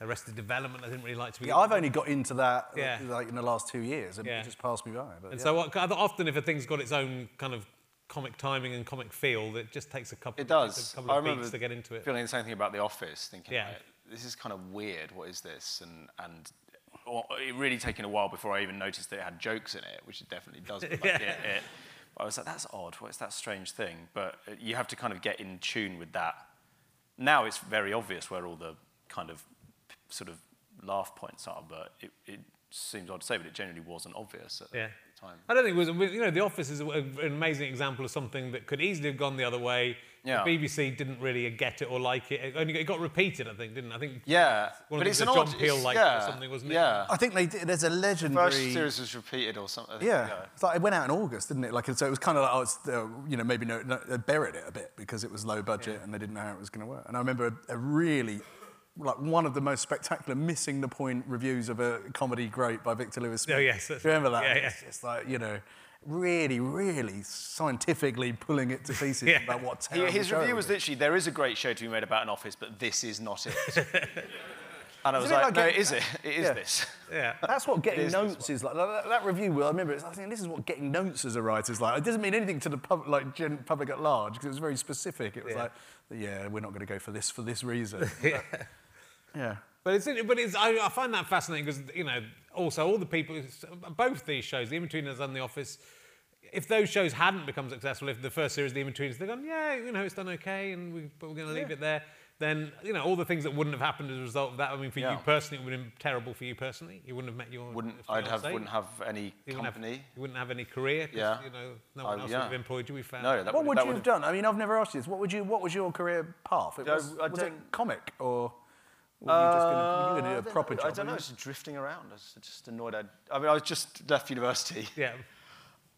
Arrested Development, I didn't really like to be. Yeah, I've only got into that Yeah. like in the last two years, and Yeah. it just passed me by. But and yeah. so often, if a thing's got its own kind of comic timing and comic feel, it just takes a couple. It does. a couple I of remember to get into it. feeling the same thing about The Office, thinking, Yeah. like, this is kind of weird. What is this? And and it really taking a while before I even noticed that it had jokes in it, which it definitely does. Like Yeah. it, it. I was like, that's odd. What is that strange thing? But uh, you have to kind of get in tune with that. Now it's very obvious where all the kind of sort of laugh points are, but it, it seems odd to say, but it genuinely wasn't obvious at Yeah. the time. I don't think it was. You know, The Office is an amazing example of something that could easily have gone the other way. Yeah. The BBC didn't really get it or like it. It only it got repeated, I think, didn't it? I think Yeah, one but the it's things an that odd. John Peel it's- liked yeah, or something, wasn't it? Yeah. I think they did, there's a legendary. First series was repeated or something. Yeah, it's like it went out in August, didn't it? Like so, it was kind of like oh, it's, uh, you know maybe no, no, they buried it a bit because it was low budget and they didn't know how it was going to work. And I remember a, a really like one of the most spectacular missing the point reviews of a comedy great by Victor Lewis. Smith. Oh, yes, that's- Do you remember that? yeah, yeah. It's just like you know, really, really scientifically pulling it to pieces Yeah. about what terrible his show review was literally, there is a great show to be made about an office, but this is not it. and I was like, like no, getting- it is it. It is Yeah. this. Yeah. That's what getting is notes is like. That, that review, I remember, it's, I think this is what getting notes as a writer is like. It doesn't mean anything to the pub, like gen, public at large because it was very specific. It was Yeah. like, yeah, we're not going to go for this for this reason. But- yeah. But it's, but it's, I, I find that fascinating because, you know, also all the people, both these shows, The Inbetweeners and The Office, if those shows hadn't become successful, if the first series, of The Inbetweeners, they'd gone, yeah, you know, it's done okay and we, but we're going to leave it there, then, you know, all the things that wouldn't have happened as a result of that, I mean, for you personally, it would have been terrible for you personally. You wouldn't have met your Wouldn't, I'd have wouldn't have any You wouldn't have- company. you wouldn't have any career 'cause, Yeah. you know, no oh, one I- else yeah. would have employed you, we found. No, that What would that you have would've- done? I mean, I've never asked you this. What would you? What was your career path? It I- was, I was it comic or were you just going to do a proper job? I don't know, I was just drifting around. I was just annoyed. I'd, I mean, I was just left university. Yeah.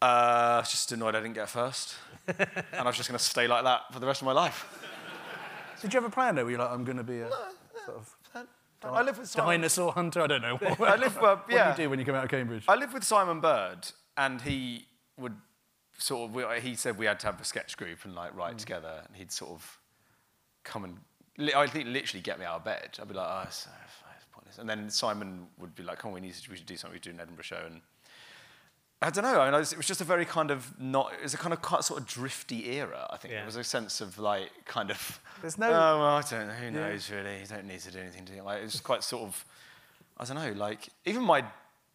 Uh, I was just annoyed I didn't get first. and I was just going to stay like that for the rest of my life. Did you have a plan there? Were you like, I'm going to be a sort of I live with Simon. dinosaur hunter? I don't know. What, I live, what yeah. do you do when you come out of Cambridge? I live with Simon Bird, and he would sort of. we- He said we had to have a sketch group and like write together, and he'd sort of come and. I think literally get me out of bed. I'd be like, oh, it's pointless. And then Simon would be like, come on, we need to, we should do something. We should do an Edinburgh show, and I don't know. I mean, it was just a very kind of not. It was a kind of sort of drifty era. I think Yeah. there was a sense of like kind of. There's no- Oh well, I don't know. Who knows really? You don't need to do anything. Do you? Like it was quite sort of I don't know, like even my,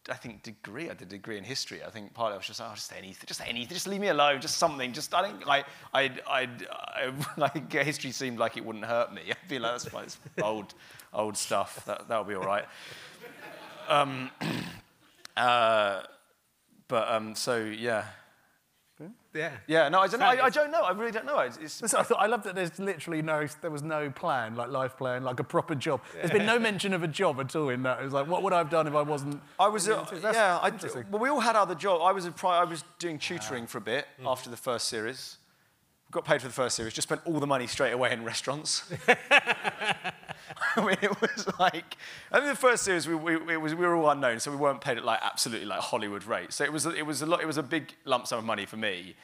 I think degree, I did a degree in history. I think partly I was just, oh, just anything, just anything, just leave me alone, just something, just I think like I, I, like history seemed like it wouldn't hurt me. I feel like that's it's old, old stuff. That that'll be all right. Um, uh, but um, so yeah. Yeah. Yeah, no, I don't know. I, I don't know. I really don't know. It's, it's, So I thought I love that there's literally no there was no plan like life plan like a proper job. There's been no mention of a job at all in that. It was like what would I have done if I wasn't? I was, uh, That's yeah. I, well, we all had other jobs. I was, a pri- I was doing tutoring for a bit after the first series. Got paid for the first series. Just spent all the money straight away in restaurants. I mean, it was like, I think the first series we, we, was, we were all unknown, so we weren't paid at like absolutely like Hollywood rates. So it was, it was a lot. It was a big lump sum of money for me.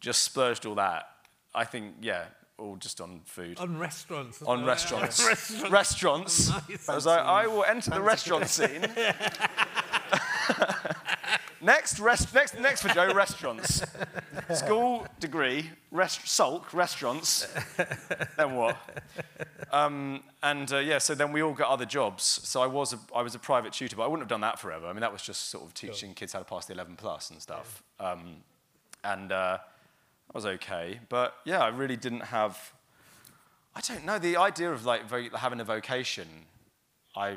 Just splurged all that. I think, yeah, all just on food. On restaurants. on well. restaurants. Restaurants. restaurants. Nice. I was like, I will enter the restaurant scene. Next, rest, next, next for Joe, restaurants. School degree, rest, sulk, restaurants. then what? Um, and uh, yeah, so then we all got other jobs. So I was a, I was a private tutor, but I wouldn't have done that forever. I mean, that was just sort of teaching kids how to pass the 11 plus and stuff. Um, and uh, that was okay. But yeah, I really didn't have. I don't know. The idea of like vo- having a vocation, I,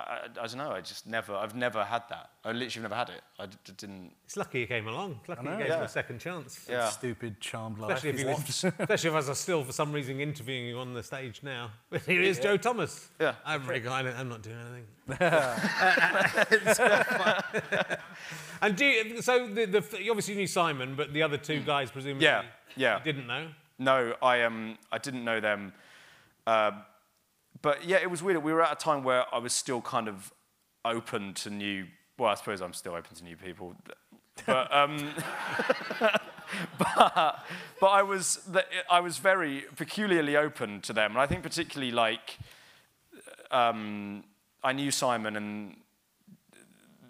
I, I don't know. I just never. I've never had that. I literally never had it. I d- d- didn't. It's lucky you came along. It's lucky know, you gave yeah. you a second chance. Yeah. Stupid charmed life. Especially if, is you what- was, especially if I was still, for some reason, interviewing you on the stage now. Here is Joe Thomas. Yeah. I'm very kind. I'm not doing anything. and do you, so the, the, you obviously knew Simon, but the other two guys presumably Yeah, yeah. didn't know. No, I um, I didn't know them. Uh, but yeah, it was weird. We were at a time where I was still kind of open to new. Well, I suppose I'm still open to new people. But um, but, but I was I was very peculiarly open to them, and I think particularly like um, I knew Simon and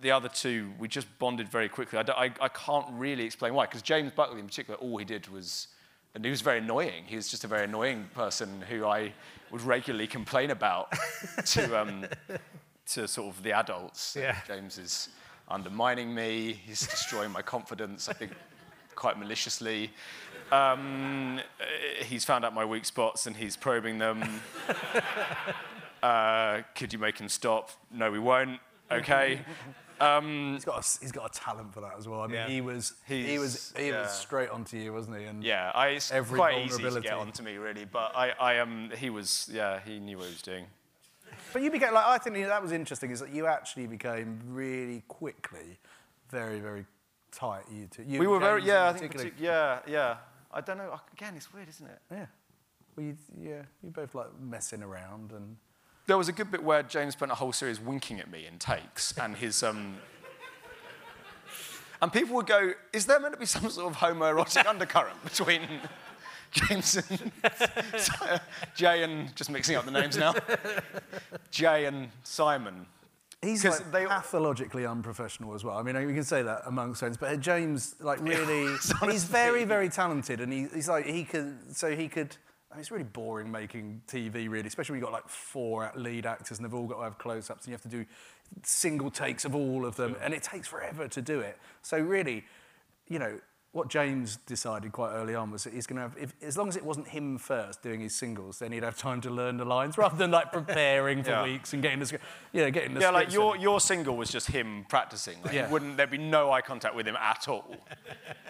the other two. We just bonded very quickly. I, I, I can't really explain why, because James Buckley in particular, all he did was, and he was very annoying. He was just a very annoying person who I would regularly complain about to um, to sort of the adults. Yeah. James is undermining me. He's destroying my confidence. I think quite maliciously. Um, uh, he's found out my weak spots and he's probing them. uh, could you make him stop? No, we won't. Okay. He's got a, he's got a talent for that as well. I mean, Yeah. he was he He's- was he yeah. was straight onto you, wasn't he? And Yeah, I, it's Every quite easy to vulnerability. get onto me, really. But I, I um, he was, yeah, he knew what he was doing. But you became like I think that was interesting is that you actually became really quickly very very tight. You two. You we were very, yeah, I think, partic- yeah, yeah. I don't know. Again, it's weird, isn't it? Yeah. Well, you, yeah, you both like messing around and. There was a good bit where James spent a whole series winking at me in takes, and his um. And people would go, "Is there meant to be some sort of homoerotic undercurrent between James and Jay and just mixing up the names now? Jay and Simon." He's like they- pathologically unprofessional as well. I mean, we can say that amongst friends, but James, like, really, he's very, very talented, and he, he's like, he could, so he could. I mean, it's really boring making TV, really, especially when you've got like four lead actors and they've all got to have close-ups, and you have to do single takes of all of them, and it takes forever to do it. So really, you know, what James decided quite early on was that he's going to have, if, as long as it wasn't him first doing his singles, then he'd have time to learn the lines rather than like preparing for Yeah. weeks and getting the, sc- you know, getting the Yeah, like your, in. your single was just him practicing. Like, Yeah. you wouldn't there'd be no eye contact with him at all.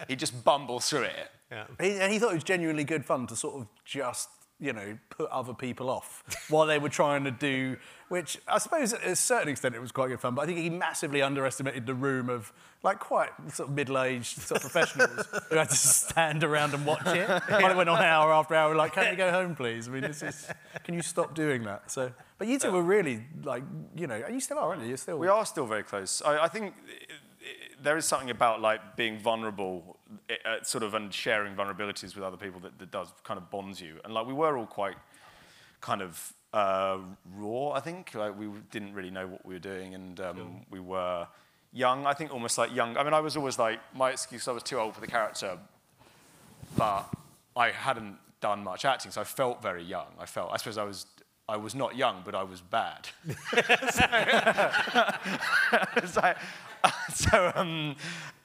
He'd just bumble through it. Yeah. He, and he thought it was genuinely good fun to sort of just, you know, put other people off while they were trying to do, which I suppose to a certain extent it was quite good fun, but I think he massively underestimated the room of like quite sort of middle-aged sort of professionals who had to stand around and watch it. It went on hour after hour, like, can we go home, please? I mean, this is, can you stop doing that? So, but you two were really like, you know, and you still are, aren't you? You're still. We are still very close. I, I think i- i- there is something about like being vulnerable, i- uh, sort of, and sharing vulnerabilities with other people that, that does kind of bonds you. And like we were all quite kind of uh, raw. I think like we didn't really know what we were doing, and um, we were young. I think almost like young. I mean, I was always like my excuse. I was too old for the character, but I hadn't done much acting, so I felt very young. I felt. I suppose I was I was not young, but I was bad. so, so, so, um,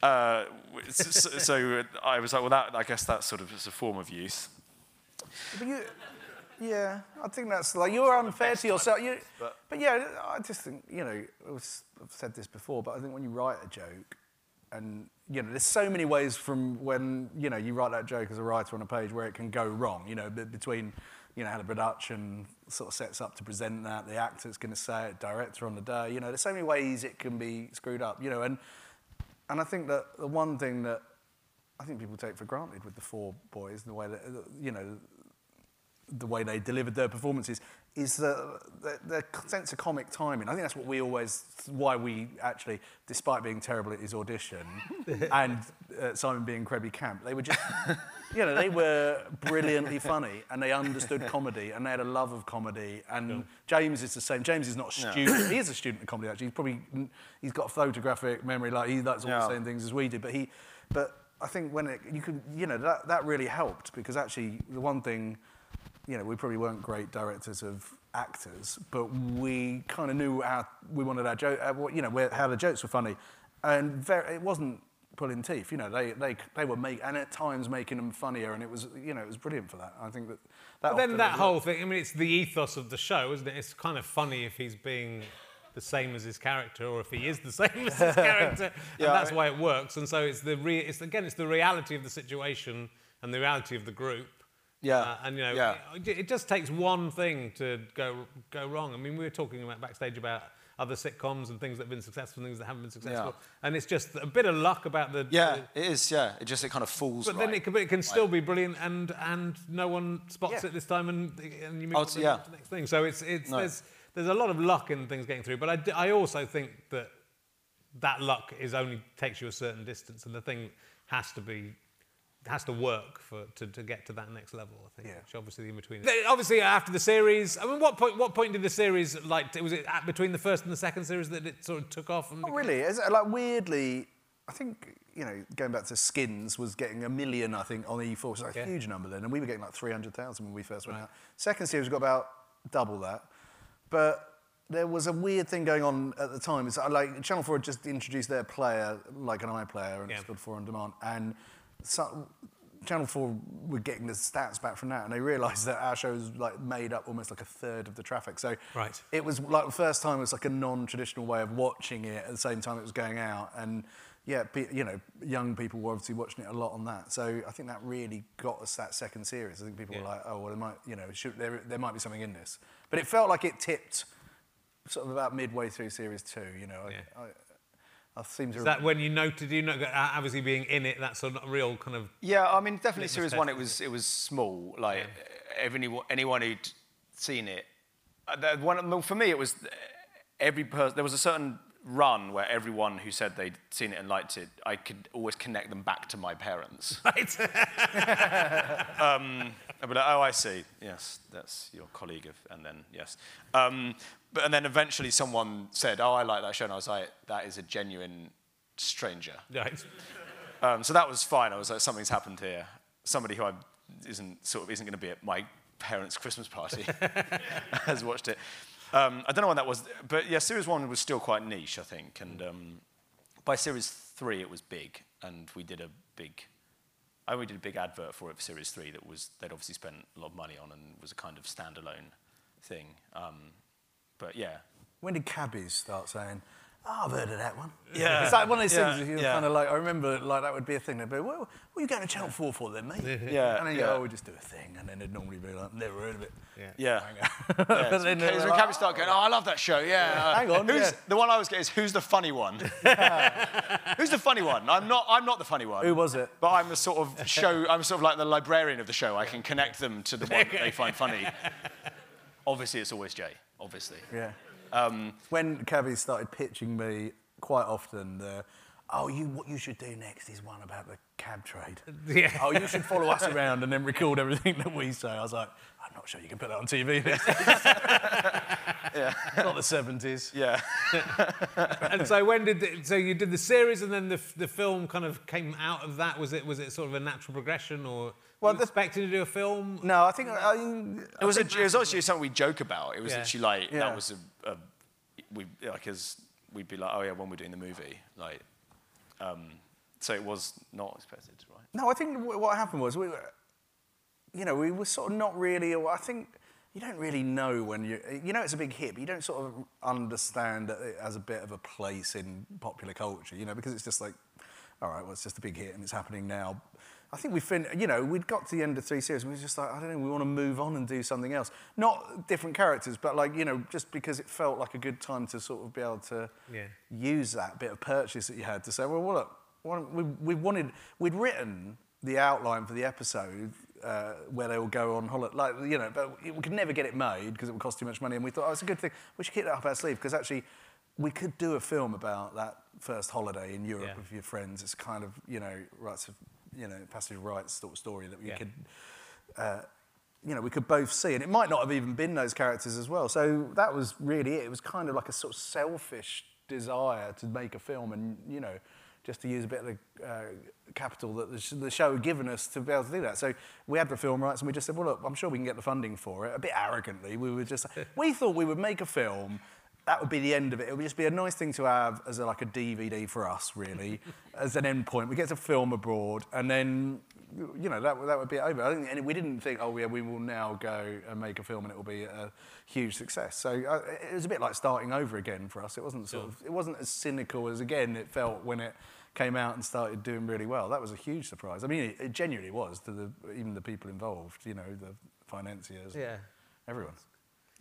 uh, so, so I was like, well, that, I guess that's sort of a form of use. But you, yeah, I think that's like you're unfair to yourself. You, but- but, yeah, I just think you know was, I've said this before, but I think when you write a joke, and you know, there's so many ways from when you know you write that joke as a writer on a page where it can go wrong. You know, be- between you know how the production sort of sets up to present that, the actor's going to say it, director on the day. You know, there's so many ways it can be screwed up. You know, and and I think that the one thing that I think people take for granted with the four boys, the way that you know the way they delivered their performances is the, the, the sense of comic timing. I think that's what we always, why we actually, despite being terrible at his audition and uh, Simon being incredibly camp, they were just, you know, they were brilliantly funny and they understood comedy and they had a love of comedy. And James is the same. James is not a student. He is a student of comedy actually. He's probably, he's got a photographic memory like he likes all the same things as we do. But he, but I think when it, you could, you know, that, that really helped because actually the one thing, you know, we probably weren't great directors of actors, but we kind of knew how we wanted our joke, uh, you know, where, how the jokes were funny, and very, it wasn't pulling teeth. You know, they they they were make and at times making them funnier, and it was you know it was brilliant for that. I think that. that But then that whole thing, I mean, it's the ethos of the show, isn't it? It's kind of funny if he's being the same as his character or if he is the same as his character. Yeah, and that's I- why it works. And so it's the re- it's again, it's the reality of the situation and the reality of the group. Yeah, Uh, and you know, yeah. it, it just takes one thing to go go wrong. I mean, we were talking about backstage about other sitcoms and things that have been successful, and things that haven't been successful, and it's just a bit of luck about the Yeah, it is. Yeah, it just it kind of falls. But right. then it can, it can still be brilliant, and and no one spots Yeah. it this time, and and you move Oh, on to, yeah. the next thing. So it's it's No. there's there's a lot of luck in things getting through, but I, d- I also think that that luck is only takes you a certain distance, and the thing has to be has to work for to, to get to that next level. I think, Yeah. which obviously the in between. Obviously, after the series, I mean, what point what point did the series like? Was it at, between the first and the second series that it sort of took off? And became- really. It's, like weirdly, I think you know, going back to Skins was getting a million, I think, on E4, which is like a huge number then, and we were getting like three hundred thousand when we first went out. Second series got about double that, but there was a weird thing going on at the time. It's uh, like Channel Four had just introduced their player, like an iPlayer, and Yeah. it's called Four on Demand, and so, Channel 4 were getting the stats back from that, and they realised that our shows like made up almost like a third of the traffic. So Right. it was like the first time it was like a non-traditional way of watching it at the same time it was going out, and yeah, you know, young people were obviously watching it a lot on that. So I think that really got us that second series. I think people were like, oh well, there might, you know, should, there there might be something in this, but it felt like it tipped sort of about midway through series two. You know, Yeah. I, I to Is that when you noted you know obviously being in it? That's a real kind of Yeah, I mean, definitely series one. It was it was small. Like anyone anyone who'd seen it, uh, one for me it was uh, every person. There was a certain run where everyone who said they'd seen it and liked it, I could always connect them back to my parents. right. um, I'd be like, oh, I see. Yes, that's your colleague of, and then yes. Um, but and then eventually someone said, oh, I like that show, and I was like, that is a genuine stranger. right. Um, so that was fine. I was like, something's happened here. Somebody who I isn't sort of isn't going to be at my parents' Christmas party has watched it. Um, I don't know when that was, but yeah, series one was still quite niche, I think. And um, by series three, it was big, and we did a big. I we did a big advert for it for series three that was they'd obviously spent a lot of money on and was a kind of standalone thing. Um, but yeah, When did cabbies start saying, oh, I've heard of that one? Yeah. It's like one of those Yeah, things, you're yeah. kind of like, I remember like that would be a thing. They'd be, well, what are you going to Channel 4 for then, mate? Yeah, And then you yeah. go, oh, we just do a thing. And then they'd normally be like, never heard of it. Yeah. yeah. But Yeah, then then when like, cabbies start going, oh, I love that show. Yeah. Hang on, Who's, yeah. The one I was getting is who's the funny one? who's the funny one? I'm not. I'm not the funny one. Who was it? But I'm a sort of show. I'm sort of like the librarian of the show. I can connect them to the one that they find funny. Obviously, it's always Jay. Obviously. Yeah. Um, When cabbies started pitching me quite often, the, oh, you, what you should do next is one about the cab trade. Yeah. Oh, you should follow us around and then record everything that we say. I was like, I'm not sure you can put that on TV. Yeah. Not the 70s. Yeah. and so when did the, so you did the series and then the, the film kind of came out of that? Was it was it sort of a natural progression or Well, well, you the- expecting to do a film? No, I think I, It was, a, it was actually something we joke about. It was Yeah. actually like Yeah. that was a, a we like as we'd be like, oh yeah, when we're doing the movie, like, um, so it was not expected, right? No, I think wh- what happened was we were, you know, we were sort of not really. I think you don't really know when you, you know, it's a big hit, but you don't sort of understand it as a bit of a place in popular culture, you know, because it's just like, all right, well, it's just a big hit and it's happening now. I think we fin, you know, we'd got to the end of three series, and we were just like, I don't know, we want to move on and do something else. Not different characters, but like, you know, just because it felt like a good time to sort of be able to Yeah. use that bit of purchase that you had to say, well, well look, we, we wanted, we'd written the outline for the episode uh, where they will go on holiday, like, you know, but we could never get it made because it would cost too much money. And we thought, oh, it's a good thing. We should keep that up our sleeve because actually we could do a film about that first holiday in Europe Yeah. with your friends. It's kind of, you know, rights of, you know, passage of rights sort of story that we Yeah. could uh, you know, we could both see, and it might not have even been those characters as well. So that was really it. It was kind of like a sort of selfish desire to make a film, and you know, just to use a bit of the uh, capital that the, sh- the show had given us to be able to do that. So we had the film rights, and we just said, well, look, I'm sure we can get the funding for it. A bit arrogantly, we were just we thought we would make a film. That would be the end of it. It would just be a nice thing to have as a, like a DVD for us, really, as an end point. We get to film abroad, and then you know, that, that would be over. I think, and we didn't think, oh, yeah, we will now go and make a film and it will be a huge success. So uh, it was a bit like starting over again for us. It wasn't sort of, it wasn't as cynical as again it felt when it came out and started doing really well. That was a huge surprise. I mean, it, it genuinely was to the even the people involved. You know, the financiers, Yeah. everyone.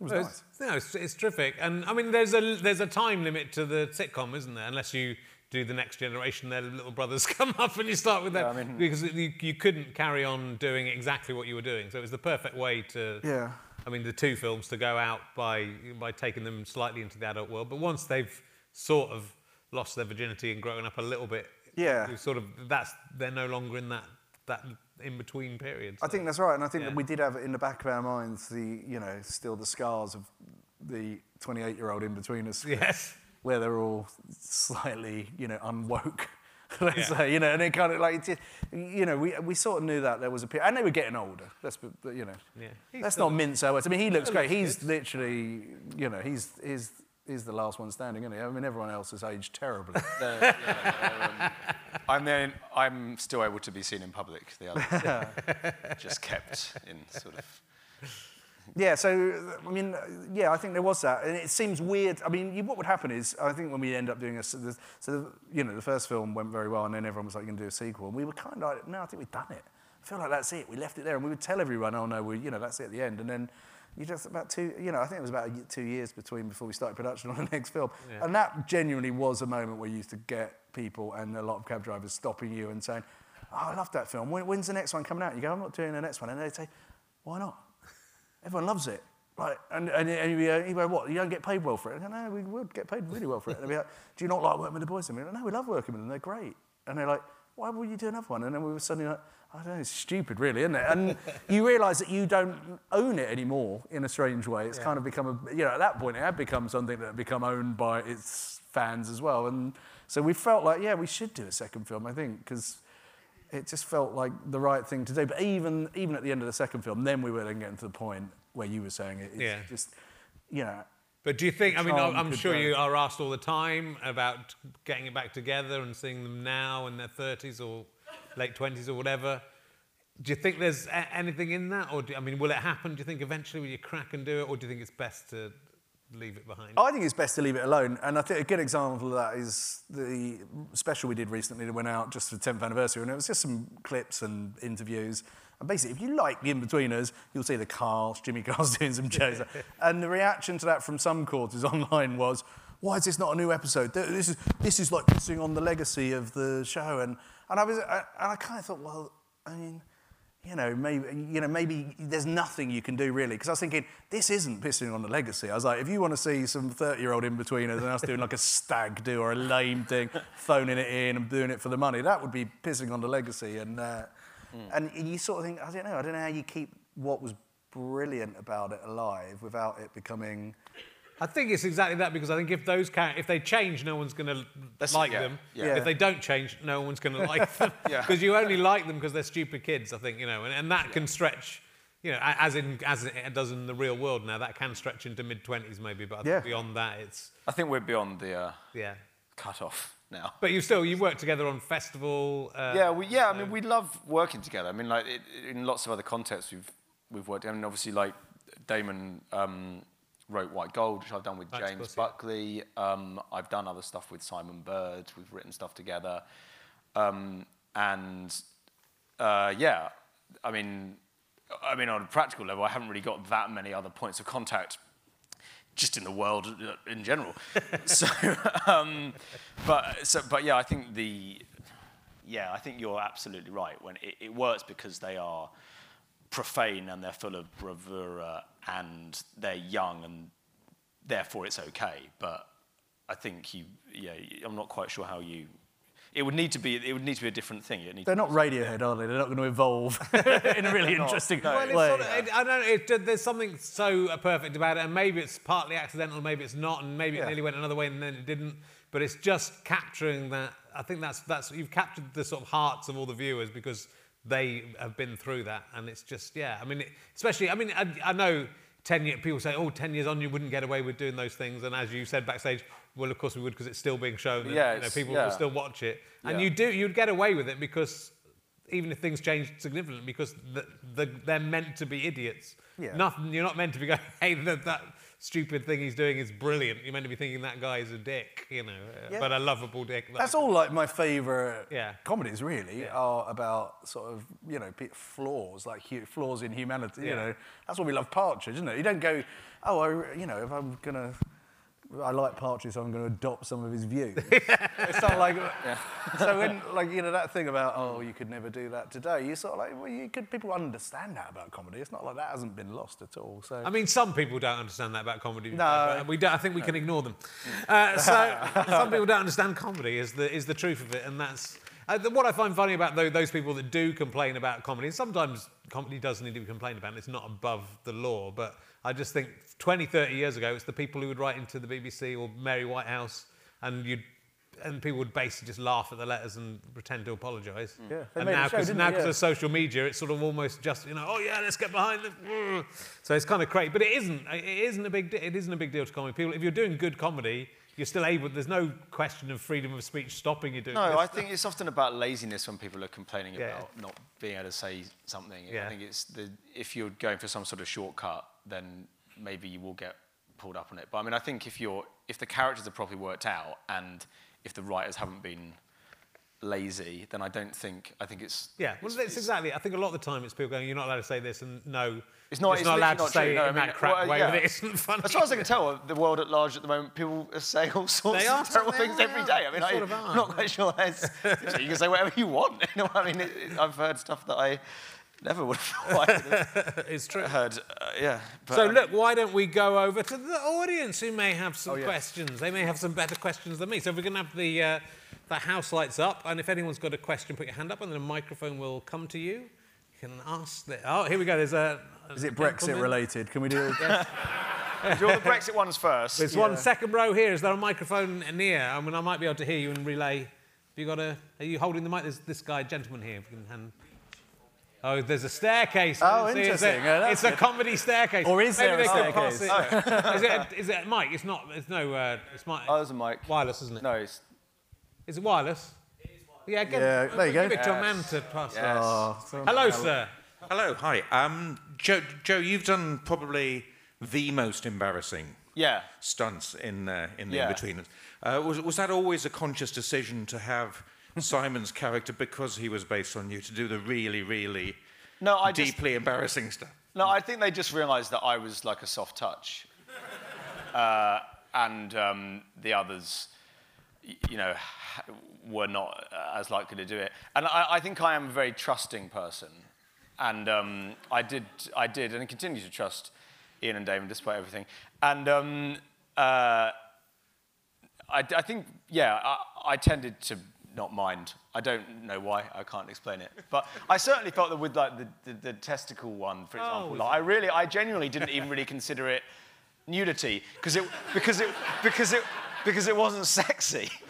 It was nice. no, it's, it's terrific. And I mean, there's a there's a time limit to the sitcom, isn't there? Unless you do the next generation, their little brothers come up and you start with them Yeah, I mean- because you, you couldn't carry on doing exactly what you were doing. So it was the perfect way to. Yeah. I mean, the two films to go out by by taking them slightly into the adult world, but once they've sort of lost their virginity and grown up a little bit, Yeah. you sort of that's they're no longer in that that in between periods. I think that's right, and I think Yeah. that we did have in the back of our minds the, you know, still the scars of the 28-year-old in between us. yes. where they're all slightly, you know, unwoke. Let's Yeah. say, you know, and it kind of like, just- you know, we, we sort of knew that there was a period, and they were getting older. Let's, you know, Yeah. He's let's not mince our words. I mean, he looks great. looks He's good. literally, you know, he's he's he's the last one standing, isn't he? I mean, everyone else has aged terribly. Um, I'm then I'm still able to be seen in public. The other just kept in sort of. Yeah, so I mean, yeah, I think there was that, and it seems weird. I mean, you, what would happen is, I think when we end up doing a, so, the, so the, you know, the first film went very well, and then everyone was like, "Going to do a sequel," and we were kind of like, "No, I think we've done it. I feel like that's it. We left it there, and we would tell everyone, "Oh no, we, you know, that's it at the end," and then. You just about two, you know, I think it was about two years between before we started production on the next film, and that genuinely was a moment where you used to get people and a lot of cab drivers stopping you and saying, "Oh, I love that film. When, when's the next one coming out?" You go, "I'm not doing the next one," and they'd say, "Why not?" Everyone loves it. Like, and, and, and you, go, go, what, you don't get paid well for it? I go, no, we would get paid really well for it. And they'd be like, do you not like working with the boys? And we go, no, we love working with them, they're great. And they're like, why would you do another one? And then we were suddenly like, I don't know, it's stupid really, isn't it? And you realise that you don't own it anymore in a strange way. It's kind of become, a, you know, at that point it had become something that had become owned by its fans as well. And so we felt like, yeah, we should do a second film, I think, because it just felt like the right thing to do. But even even at the end of the second film, then we were then getting to the point where you were saying it. It's Yeah. just, you know, But do you think? I mean, I'm sure go. you are asked all the time about getting it back together and seeing them now in their 30s or late 20s or whatever. Do you think there's anything in that, or do, I mean, will it happen? Do you think eventually will you crack and do it, or do you think it's best to leave it behind? I think it's best to leave it alone. And I think a good example of that is the special we did recently that went out just for the 10th anniversary. And it was just some clips and interviews. And basically, if you like The Inbetweeners, you'll see the cast, Jimmy Carr's doing some shows. and the reaction to that from some quarters online was, why is this not a new episode? This is, this is like pissing on the legacy of the show. And, and I was, I, and I kind of thought, well, I mean, you know, maybe you know, maybe there's nothing you can do really. Because I was thinking, this isn't pissing on the legacy. I was like, if you want to see some 30-year-old in-betweeners and us doing like a stag do or a lame thing, phoning it in and doing it for the money, that would be pissing on the legacy. And uh, and you sort of think, I don't know, I don't know how you keep what was brilliant about it alive without it becoming I think it's exactly that because I think if those if they change, no one's going to like yeah, them. yeah. If they don't change, no one's going to like them Yeah. because you only like them because they're stupid kids. I think you know, and, and that can stretch. You know, as in as it does in the real world now, that can stretch into mid twenties maybe, but I think Yeah. beyond that, it's I think we're beyond the uh, yeah. cut off now. But you still you work together on festival. Uh, Yeah, we, yeah. I mean, we love working together. I mean, like it, in lots of other contexts, we've we've worked. I mean, obviously, like Damon um, wrote White Gold, which I've done with James yeah. Buckley. Um, I've done other stuff with Simon Bird. We've written stuff together, um, and uh, yeah, I mean, I mean, on a practical level, I haven't really got that many other points of contact just in the world uh, in general. so, um, but so, but yeah, I think the yeah, I think you're absolutely right. When it, it works because they are profane and they're full of bravura and they're young and therefore it's okay. But I think you, yeah, I'm not quite sure how you. It would need to be. It would need to be a different thing. It need They're not Radiohead, are they? They're not going to evolve in a really interesting Well, way. sort of, it, I don't know. It, there's something so perfect about it, and maybe it's partly accidental, maybe it's not, and maybe it nearly went another way and then it didn't. But it's just capturing that. I think that's that's you've captured the sort of hearts of all the viewers because they have been through that, and it's just yeah. I mean, it, especially I mean I, I know. 10 year, people say, oh, 10 years on, you wouldn't get away with doing those things. And as you said backstage, well, of course we would because it's still being shown. and, Yeah, you know, people yeah. will still watch it. And Yeah. you do, you'd get away with it because even if things change significantly, because the, the, they're meant to be idiots. Yeah. Nothing, you're not meant to be going, hey, that, that stupid thing he's doing is brilliant. You're meant to be thinking that guy is a dick, you know, uh, Yeah. but a lovable dick. That's all like my favourite Yeah. comedies really are about sort of, you know, flaws, like flaws in humanity, you know. That's what we love Partridge, isn't it? You don't go, oh, I, you know, if I'm going to, I like Partridge, so I'm going to adopt some of his views. it's not like, so when, like, you know, that thing about, oh, you could never do that today, you sort of like, well, you could, people understand that about comedy. It's not like that hasn't been lost at all, so. I mean, some people don't understand that about comedy. No. but we don't, I think we can ignore them. Uh, so some people don't understand comedy is the is the truth of it, and that's uh, what I find funny about tho- those people that do complain about comedy. And sometimes comedy does need to be complained about. and It's not above the law, but I just think 20, 30 years ago, it's the people who would write into the BBC or Mary Whitehouse, and you'd. And people would basically just laugh at the letters and pretend to apologise. Mm. Yeah, and now, because now they? 'cause Yeah. of social media, it's sort of almost just you know, oh yeah, let's get behind the. Mm. So it's kind of crazy, but it isn't. It isn't a big. de- It isn't a big deal to comedy people. If you're doing good comedy, you're still able. There's no question of freedom of speech stopping you doing. No, this I think it's often about laziness when people are complaining Yeah. about not being able to say something. Yeah. I think it's the if you're going for some sort of shortcut, then maybe you will get pulled up on it. But I mean, I think if you're if the characters are properly worked out and if the writers haven't been lazy, then I don't think I think it's Yeah, well, it's exactly. I think a lot of the time it's people going, "You're not allowed to say this," and no, It's not- It's it's not allowed to say true. it No, I in mean, that crap well, way. yeah. But it isn't funny. As far as I can tell, the world at large at the moment, people say all sorts They of are, terrible things are, every day. I mean, I, am not quite sure that's, you can say whatever you want. You know I mean? It, it, I've heard stuff that I never would have it's true. heard. Uh, yeah. But, So um, look, why don't we go over to the audience who may have some Oh, questions? They may have some better questions than me. So if we can have the uh, the house lights up, and if anyone's got a question, put your hand up, and then a microphone will come to you. You can ask. The, oh, here we go. There's a. Is it Brexit gentleman. related? Can we do it? do you want the Brexit ones first? There's one second row here. Is there a microphone near? I mean, I might be able to hear you and relay. Have you got a? Are you holding the mic? There's this guy, gentleman here. If you can hand. Oh, there's a staircase. I Oh, didn't see it. It's a- interesting. Yeah, it's a comedy staircase. Or is Maybe there a they could pass staircase? it. is, it a, is it a mic? It's not. It's no. Uh, it's mic. Oh, there's a mic. wireless, isn't it? No, it's, Is it wireless? It is wireless. Yeah, get, Yeah, there you go. Give it to a man to pass. yes. Oh, so- Hello, sir. Hello, hi. Um, Joe, Joe, you've done probably the most embarrassing yeah. stunts in uh, in the Yeah. in-between. Uh, was, was that always a conscious decision to have Simon's character, because he was based on you, to do the really, really No, I just, deeply embarrassing stuff? no, I think they just realised that I was like a soft touch, uh, and um, the others, y- you know, were not uh, as likely to do it. And I, I think I am a very trusting person, and um, I did, I did, and continue to trust Iain and Damon despite everything. And um, uh, I, I think, yeah, I, I tended to not mind. I don't know why. I can't explain it. But I certainly felt that with like the, the, the testicle one, for example, was like, I really, I genuinely didn't even really consider it nudity because it because it because it because it wasn't sexy.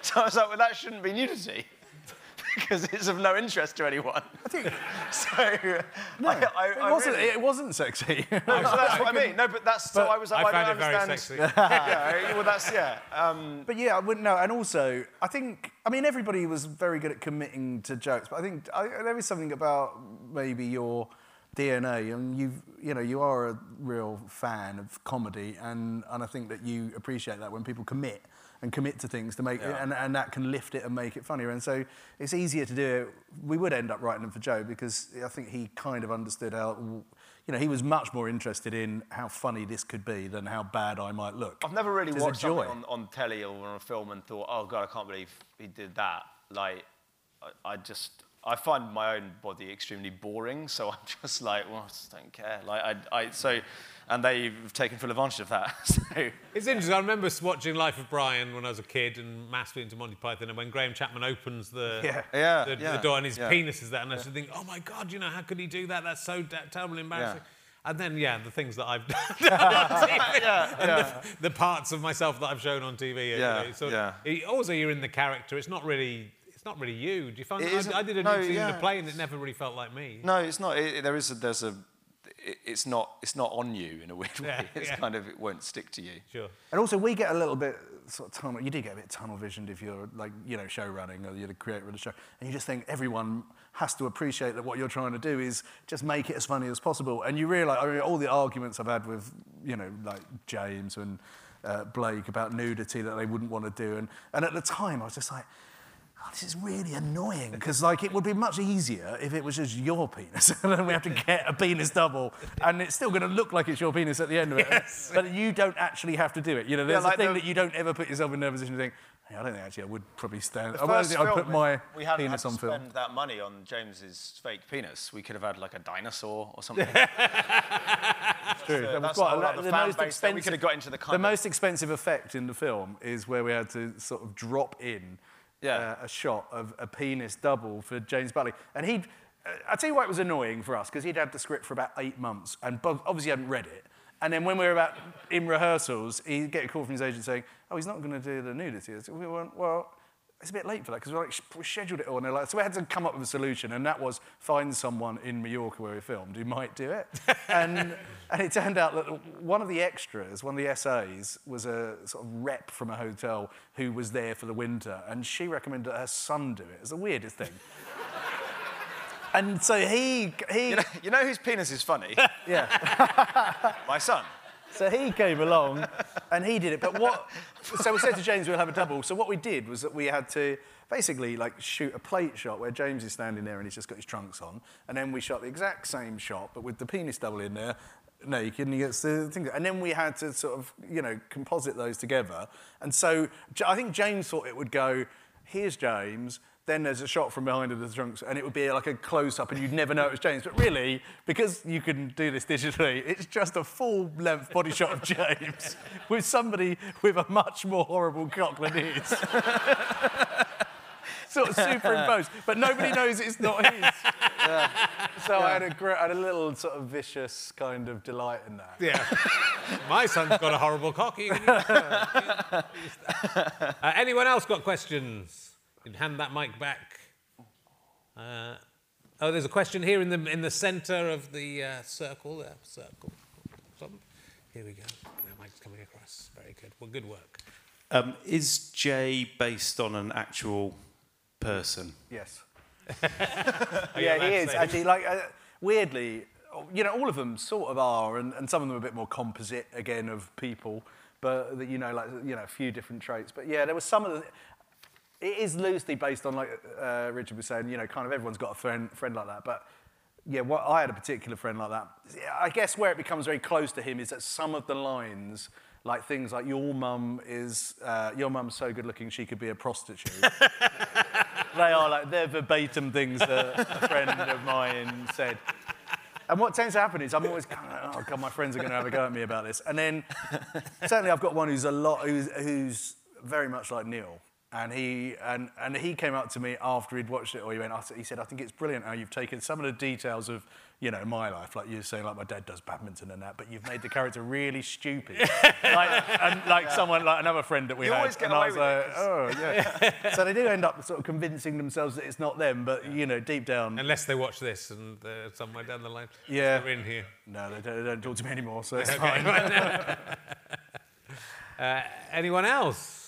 So I was like, well, that shouldn't be nudity because it's of no interest to anyone. I think so. No, I, I, it I wasn't. really- It wasn't sexy. so that's what I mean. No, but that's so I was like, I I, found don't it very sexy. yeah, well, that's yeah. Um, But yeah, I wouldn't know. And also, I think, I mean, everybody was very good at committing to jokes, but I think I, there is something about maybe your DNA, and you, you know, you are a real fan of comedy, and and I think that you appreciate that when people commit and commit to things to make, Yeah. and, and that can lift it and make it funnier. And so it's easier to do it. We would end up writing them for Joe because I think he kind of understood how. You know, he was much more interested in how funny this could be than how bad I might look. I've never really watched something on, on telly or on a film and thought, oh god, I can't believe he did that. Like, I, I just, I find my own body extremely boring, so I'm just like, well, I just don't care. Like, I, I so, and they've taken full advantage of that. So, It's interesting. I remember watching Life of Brian when I was a kid and massively into Monty Python, and when Graham Chapman opens the, Yeah. Yeah, the, yeah, the door and his yeah. penis is there, and I just think, oh my God, you know, how could he do that? That's so da- terribly embarrassing. And then, yeah, the things that I've done on TV, and The, the parts of myself that I've shown on TV. you Yeah, know, so yeah. it- also, you're in the character. It's not really, it's not really you. Do you find? It I, I did a no, new scene in yeah. a play, and it never really felt like me. no, it's not. It, there is a, there's a, it, it's not, it's not on you in a weird Yeah, way. It's yeah. kind of, it won't stick to you. Sure. And also, we get a little bit sort of tunnel. You do get a bit tunnel visioned if you're like you know show running or you're the creator of the show, and you just think everyone has to appreciate that what you're trying to do is just make it as funny as possible. And you realise, I mean, all the arguments I've had with you know like James and uh, Blake about nudity that they wouldn't want to do, and and at the time I was just like. "Oh, this is really annoying because like it would be much easier if it was just your penis and then we have to get a penis double and it's still going to look like it's your penis at the end of it Yes. but you don't actually have to do it you know there's like a thing the- that you don't ever put yourself in a position to think hey, I don't think actually I would probably stand The I think I'd put film, my we hadn't penis had on to film spend that money on James's fake penis. We could have had like a dinosaur or something. True. That that's quite a- like the the most base we could have got into the kind the most expensive effect in the film is where we had to sort of drop in Yeah. uh, a shot of a penis double for James Buckley. And he'd, uh, I tell you why it was annoying for us, because he'd had the script for about eight months and obviously hadn't read it. And then when we were about in rehearsals, he'd get a call from his agent saying, oh, he's not going to do the nudity. We went, well, it's a bit late for that because we like, we scheduled it all. And they're like, so we had to come up with a solution, and that was find someone in Mallorca where we filmed who might do it. and, and it turned out that one of the extras, one of the SAs, was a sort of rep from a hotel who was there for the winter, and she recommended her son do it. It's the weirdest thing. and so he, he You know, you know whose penis is funny? yeah. My son. So he came along and he did it. But what? So we said to James we'll have a double. So what we did was that we had to basically like shoot a plate shot where James is standing there and he's just got his trunks on, and then we shot the exact same shot but with the penis double in there. Naked and he gets the thing, and then we had to sort of, you know, composite those together. And so I think James thought it would go. Here's James. Then there's a shot from behind of the trunks, and it would be like a close up, and you'd never know it was James. But really, because you can do this digitally, it's just a full length body shot of James with somebody with a much more horrible cock than his. sort of superimposed, but nobody knows it's not his. So I, had a gr- I had a little sort of vicious kind of delight in that. Yeah. My son's got a horrible cock. Uh, anyone else got questions? You can hand that mic back. Uh, oh, there's a question here in the in the centre of the uh, circle. There, circle. Here we go. The mic's coming across. Very good. Well, good work. Um, is Jay based on an actual person? Yes. you yeah, he is say actually. Like uh, weirdly, you know, all of them sort of are, and, and some of them are a bit more composite again of people, but that you know, like you know, a few different traits. But yeah, there was some of the. It is loosely based on, like uh, Richard was saying, you know, kind of everyone's got a friend friend like that, but. Yeah, what, I had a particular friend like that. I guess where it becomes very close to him is that some of the lines, like things like "Your mum is uh, your mum's so good looking she could be a prostitute." they are like they're verbatim things that a friend of mine said. And what tends to happen is I'm always kind of, oh god, my friends are going to have a go at me about this. And then certainly I've got one who's a lot, who's, who's very much like Neil. And he, and, and he came up to me after he'd watched it, or he went, he said, I think it's brilliant how you've taken some of the details of, you know, my life, like you were saying, like my dad does badminton and that, but you've made the character really stupid. like, and like someone, like another friend that we You had. always get and I was with it like, oh, yeah. so they do end up sort of convincing themselves that it's not them, but, you know, deep down, Unless they watch this and uh, somewhere down the line, Yeah. they're in here. no, they don't, they don't talk to me anymore, so it's Okay. fine. uh, anyone else?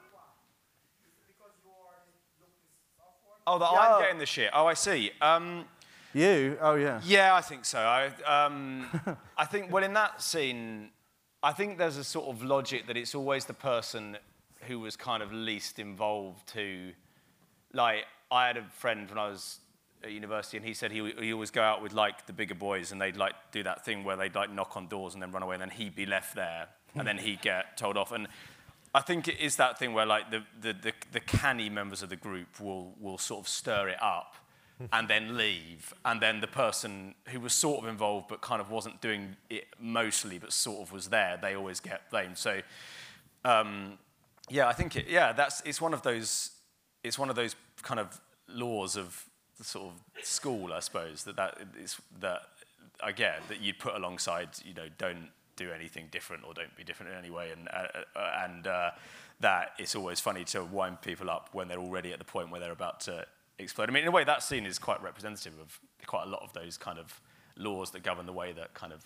Oh, that. I'm getting the shit. Oh, I see. Um, you? Oh, yeah. yeah, I think so. I, um, I think, well, in that scene, I think there's a sort of logic that it's always the person who was kind of least involved who, like, I had a friend when I was at university, and he said he he always go out with like the bigger boys, and they'd like do that thing where they'd like knock on doors and then run away, and then he'd be left there, and then he'd get told off. And I think it is that thing where like the the the, the canny members of the group will will sort of stir it up. And then leave, and then the person who was sort of involved but kind of wasn't doing it mostly, but sort of was there, they always get blamed. So, um, yeah, I think it, yeah, that's it's one of those it's one of those kind of laws of the sort of school, I suppose, that that is that I get that you'd put alongside, you know, don't do anything different or don't be different in any way, and uh, uh, and uh, that it's always funny to wind people up when they're already at the point where they're about to explode. I mean, in a way, that scene is quite representative of quite a lot of those kind of laws that govern the way that kind of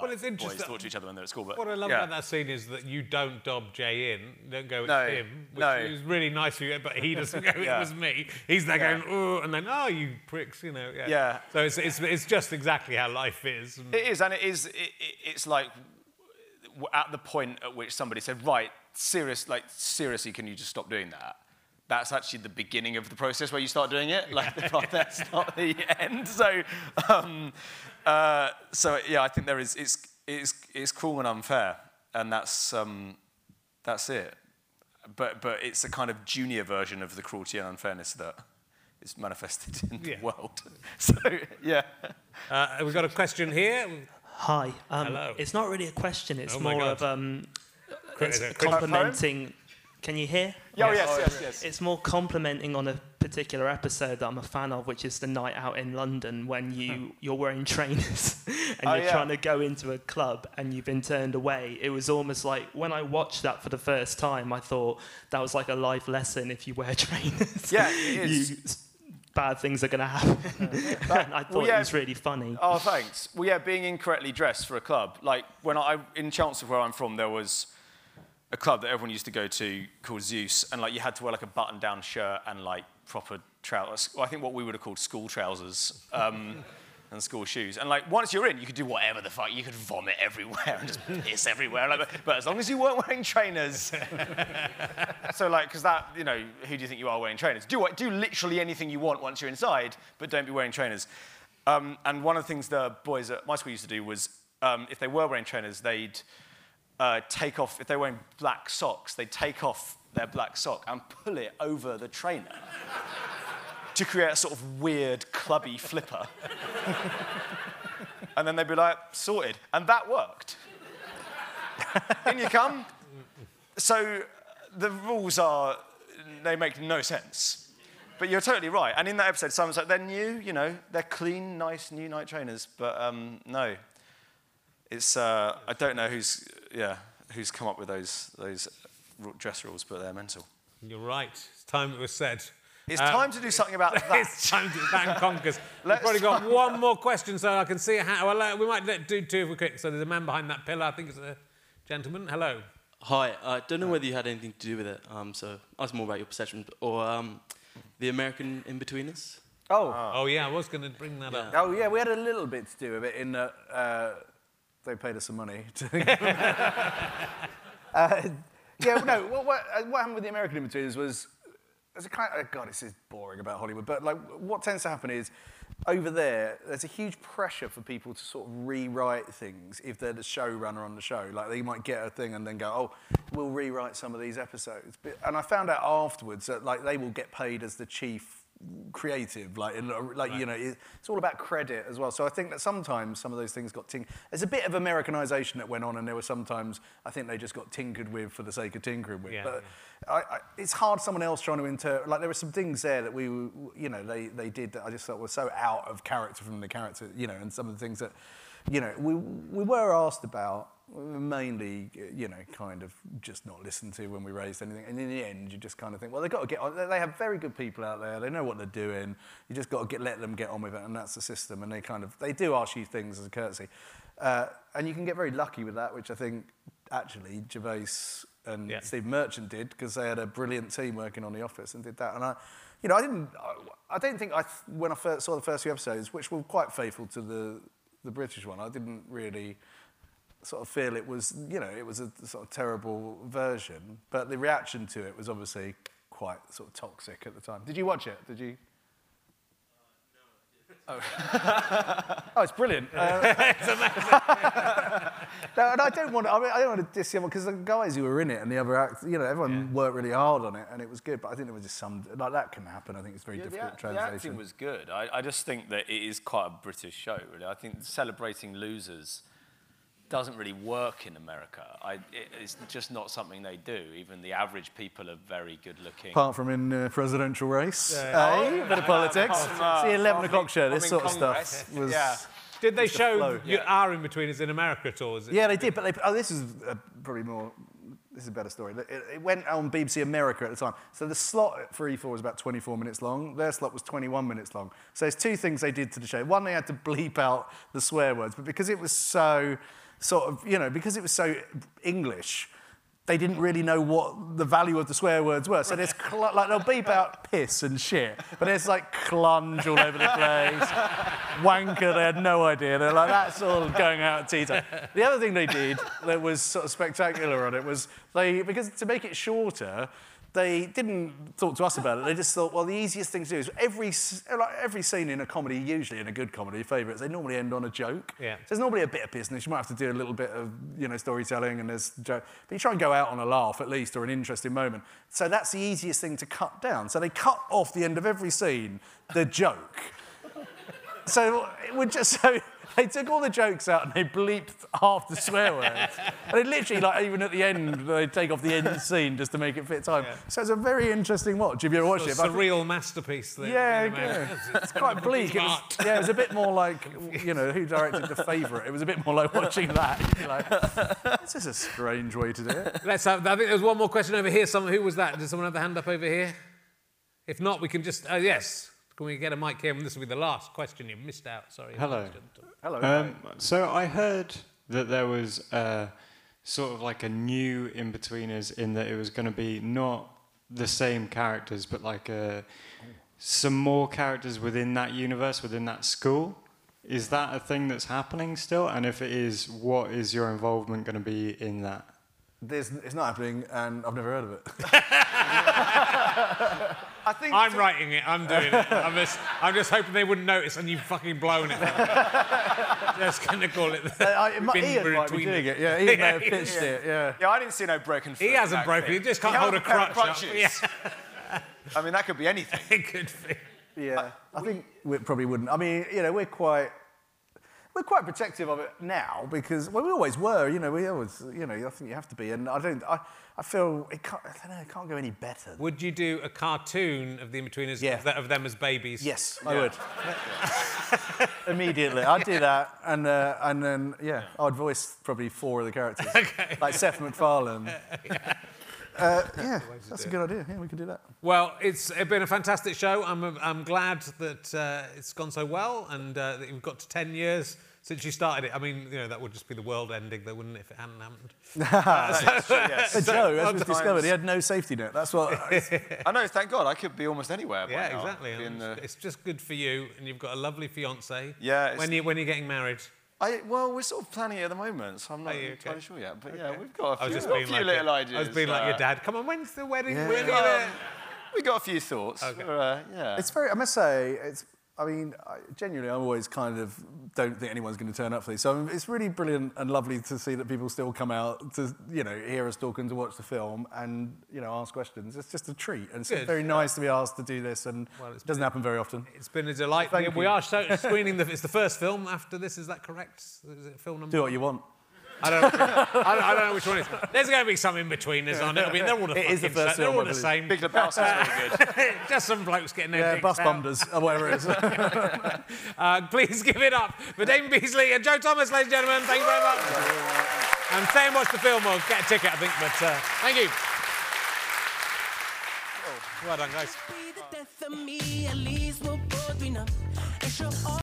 Well, it's interesting- boys talk to each other when they're at school. But What I love yeah. about that scene is that you don't dob Jay in, don't go, it's No, him, which no. is really nice for you, but he doesn't go, it was me. He's there Yeah. going, oh, and then, oh, you pricks, you know. Yeah. Yeah. So it's, it's, it's just exactly how life is. It is, and it is. It, it, it's like at the point at which somebody said, "Right, serious, like seriously, can you just stop doing that?" That's actually the beginning of the process where you start doing it. Like that's not the end. So, um, uh, so yeah, I think there is. It's it's it's cruel and unfair, and that's um, that's it. But but it's a kind of junior version of the cruelty and unfairness that is manifested in Yeah. the world. So yeah. Uh, we've got a question here. Hi. Um, Hello. It's not really a question. It's Oh more of um, Quick, it's is it a complimenting. Can you hear? Oh yes, yes, yes. It's more complimenting on a particular episode that I'm a fan of, which is the night out in London when you hmm. you're wearing trainers and Oh, you're yeah. trying to go into a club and you've been turned away. It was almost like when I watched that for the first time, I thought that was like a life lesson. If you wear trainers, Yeah, it is. you, bad things are going to happen. and I thought yeah. it was really funny. Oh, thanks. Well, yeah, being incorrectly dressed for a club. Like when I in Chelmsford, where I'm from, there was a club that everyone used to go to called Zeus, and like you had to wear like a button-down shirt and like proper trousers. Well, I think what we would have called school trousers. Um, and school shoes. And like once you're in, you could do whatever the fuck. You could vomit everywhere and just piss everywhere. Like, but, as long as you weren't wearing trainers. so like, because that, you know, who do you think you are wearing trainers? Do what? Do literally anything you want once you're inside, but don't be wearing trainers. Um, and one of the things the boys at my school used to do was, um, if they were wearing trainers, they'd uh, take off. If they were wearing black socks, they'd take off their black sock and pull it over the trainer to create a sort of weird, clubby flipper. and then they'd be like, sorted. And that worked. In you come. So the rules are, they make no sense. But you're totally right. And in that episode, someone's like, they're new, you know, they're clean, nice, new Nike trainers. But um, no. It's, uh, I don't know who's, yeah, who's come up with those, those dress rules, but they're mental. You're right. It's time it was said. It's Um, time to do something about that. It's time to thank Conkers. We've Let's probably got one more question, so I can see how. Well, uh, we might let, do two if we quick. So there's a man behind that pillar. I think it's a gentleman. Hello. Hi, I don't know whether you had anything to do with it, um, so ask more about your perception, or um, the American Inbetweeners. Oh, Oh yeah, I was going to bring that up. oh yeah, we had a little bit to do with it in that uh, they paid us some money. To uh, yeah, no, what, what, uh, what happened with the American Inbetweeners was There's a kind of, God, this is boring about Hollywood, but like what tends to happen is over there, there's a huge pressure for people to sort of rewrite things if they're the showrunner on the show. Like they might get a thing and then go, oh, we'll rewrite some of these episodes. But, and I found out afterwards that like they will get paid as the chief creative like in, uh, like you know it- it's all about credit as well. So i think that sometimes some of those things got tink there's a bit of americanization that went on and there were sometimes i think they just got tinkered with for the sake of tinkering with. Yeah, but I, I, it's hard someone else trying to interpret like there were some things there that we you know they, they did that i just thought were so out of character from the character you know and some of the things that you know we, we were asked about mainly you know kind of just not listened to when we raised anything. And in the end you just kind of think well they've got to get on they- have very good people out there. They know what they're doing. You just got to get let them get on with it and that's the system. And they kind of they do ask you things as a courtesy. Uh, and you can get very lucky with that which i think actually gervais and Yeah. steve merchant did because they had a brilliant team working on the office and did that. And i you know i didn't i, I don't think i when i first saw the first few episodes which were quite faithful to the the british one i didn't really sort of feel it was, you know, it was a sort of terrible version, but the reaction to it was obviously quite sort of toxic at the time. Did you watch it? Did you? Oh, oh it's brilliant. Uh, no, and I don't want to, I, mean, I don't want to diss anyone because the guys who were in it and the other actors, you know, everyone worked really hard on it and it was good, but I think there was just some, like that can happen. I think it's very Yeah, difficult the translation. acting was good. I, I just think that it is quite a British show, really. I think celebrating losers doesn't really work in America. I, it, it's just not something they do. Even the average people are very good looking. Apart from in uh, presidential race, Yeah. eh? bit of politics. Apart from, uh, See, 11 o'clock show, this from sort of stuff was. Yeah. Did they was the show flow. you our Inbetweeners in America at all? Is it? Yeah, they did, but they, oh, this is uh, probably more. This is a better story. It, it went on BBC America at the time. So the slot for E4 was about 24 minutes long. Their slot was 21 minutes long. So there's two things they did to the show. One, they had to bleep out the swear words, but because it was so sort of, you know, because it was so English, they didn't really know what the value of the swear words were. So there's cl- like they'll beep out piss and shit, but there's like clunge all over the place, wanker. They had no idea. They're like that's all going out at tea time. The other thing they did that was sort of spectacular on it was they because to make it shorter. They didn't talk to us about it. They just thought, well, the easiest thing to do is every like every scene in a comedy, usually in a good comedy, favourites, they normally end on a joke. Yeah. So there's normally a bit of business. You might have to do a little bit of you know storytelling and there's joke, but you try and go out on a laugh at least or an interesting moment. So that's the easiest thing to cut down. So they cut off the end of every scene the joke. so it would just so they took all the jokes out and they bleeped half the swear words. and it literally like even at the end they take off the end scene just to make it fit time. So it's a very interesting watch. If you ever watch it, it's a surreal masterpiece. That, yeah, yeah. It's quite bleak. It was, yeah, it was a bit more like, you know, who directed The Favourite? It was a bit more like watching that. Like, this is a strange way to do it. Let's have. I think there's one more question over here. Someone who was that? Did someone have the hand up over here? If not, we can just. Uh, yes. Can we get a mic here? And this will be the last question. You've missed out. Sorry. Hello. Hello. Um, so I heard that there was uh, sort of like a new Inbetweeners in that it was going to be not the same characters, but like uh, some more characters within that universe, within that school. Is that a thing that's happening still? And if it is, what is your involvement going to be in that? There's, it's not happening, and I've never heard of it. I think I'm writing it. I'm doing it. I'm just, I'm just hoping they wouldn't notice, and you've fucking blown it. just gonna call it. Uh, I, it might, Been Iain might be doing them. it. Yeah, Iain may have pitched yeah. it. Yeah. Yeah, I didn't see no broken foot. He hasn't broken. thing. He just can't held hold a pair of crutch up. crutches. I mean, that could be anything. it could be. Yeah, I think we probably wouldn't. I mean, you know, we're quite we're quite protective of it now because well, we always were. You know, we always, you know, I think you have to be. And I don't. I, I feel it can't. I don't know. It can't go any better. Would you do a cartoon of the Inbetweeners Yeah. of, of them as babies? Yes, I would. Immediately, I'd do that, and uh, and then yeah, I'd voice probably four of the characters, like Seth MacFarlane. Uh, yeah, that's a good idea. Yeah, we could do that. Well, it's been a fantastic show. I'm, I'm glad that uh, it's gone so well and uh, that you've got to 10 years since you started it. I mean, you know, that would just be the world ending, though, wouldn't it, if it hadn't happened? But Joe, as we've discovered, he had no safety net. That's what. I know, thank God. I could be almost anywhere. Yeah, now. exactly. Be in the- it's- It's just good for you, and you've got a lovely fiance. Yeah, it's- When, you, when you're getting married? I, well, we're sort of planning it at the moment, so I'm not Are entirely okay? sure yet. But yeah, we've got a I was few, just we've got being a few like little your, ideas. I was being like your uh, dad. Come on, when's the wedding? Yeah. When are Um, we got a few thoughts. Okay. Uh, yeah. It's very. I must say, it's. I mean, I, genuinely, I always kind of don't think anyone's going to turn up for these. So it's really brilliant and lovely to see that people still come out to, you know, hear us talking, to watch the film and, you know, ask questions. It's just a treat. And it's Good. very nice to be asked to do this, and Well, it doesn't happen very often. It's been a delight. Thank we you. are so, screening the. It's the first film after this. Is that correct? Is it film number? Do what you want. I don't, know, I, don't, I don't know which one it is. There's going to be some in between, betweeners on it. I mean, they're all the It is the fucking first same. They're film, all I the believe. same. Big Lebowski's very good. Just some blokes getting their Yeah, dicks bus out. bunders, or whatever it is. Uh, please give it up for Dame Beesley and Joe Thomas, ladies and gentlemen. Thank you very much. And stay and watch the film or get a ticket, I think. But uh, thank you. Well done, guys.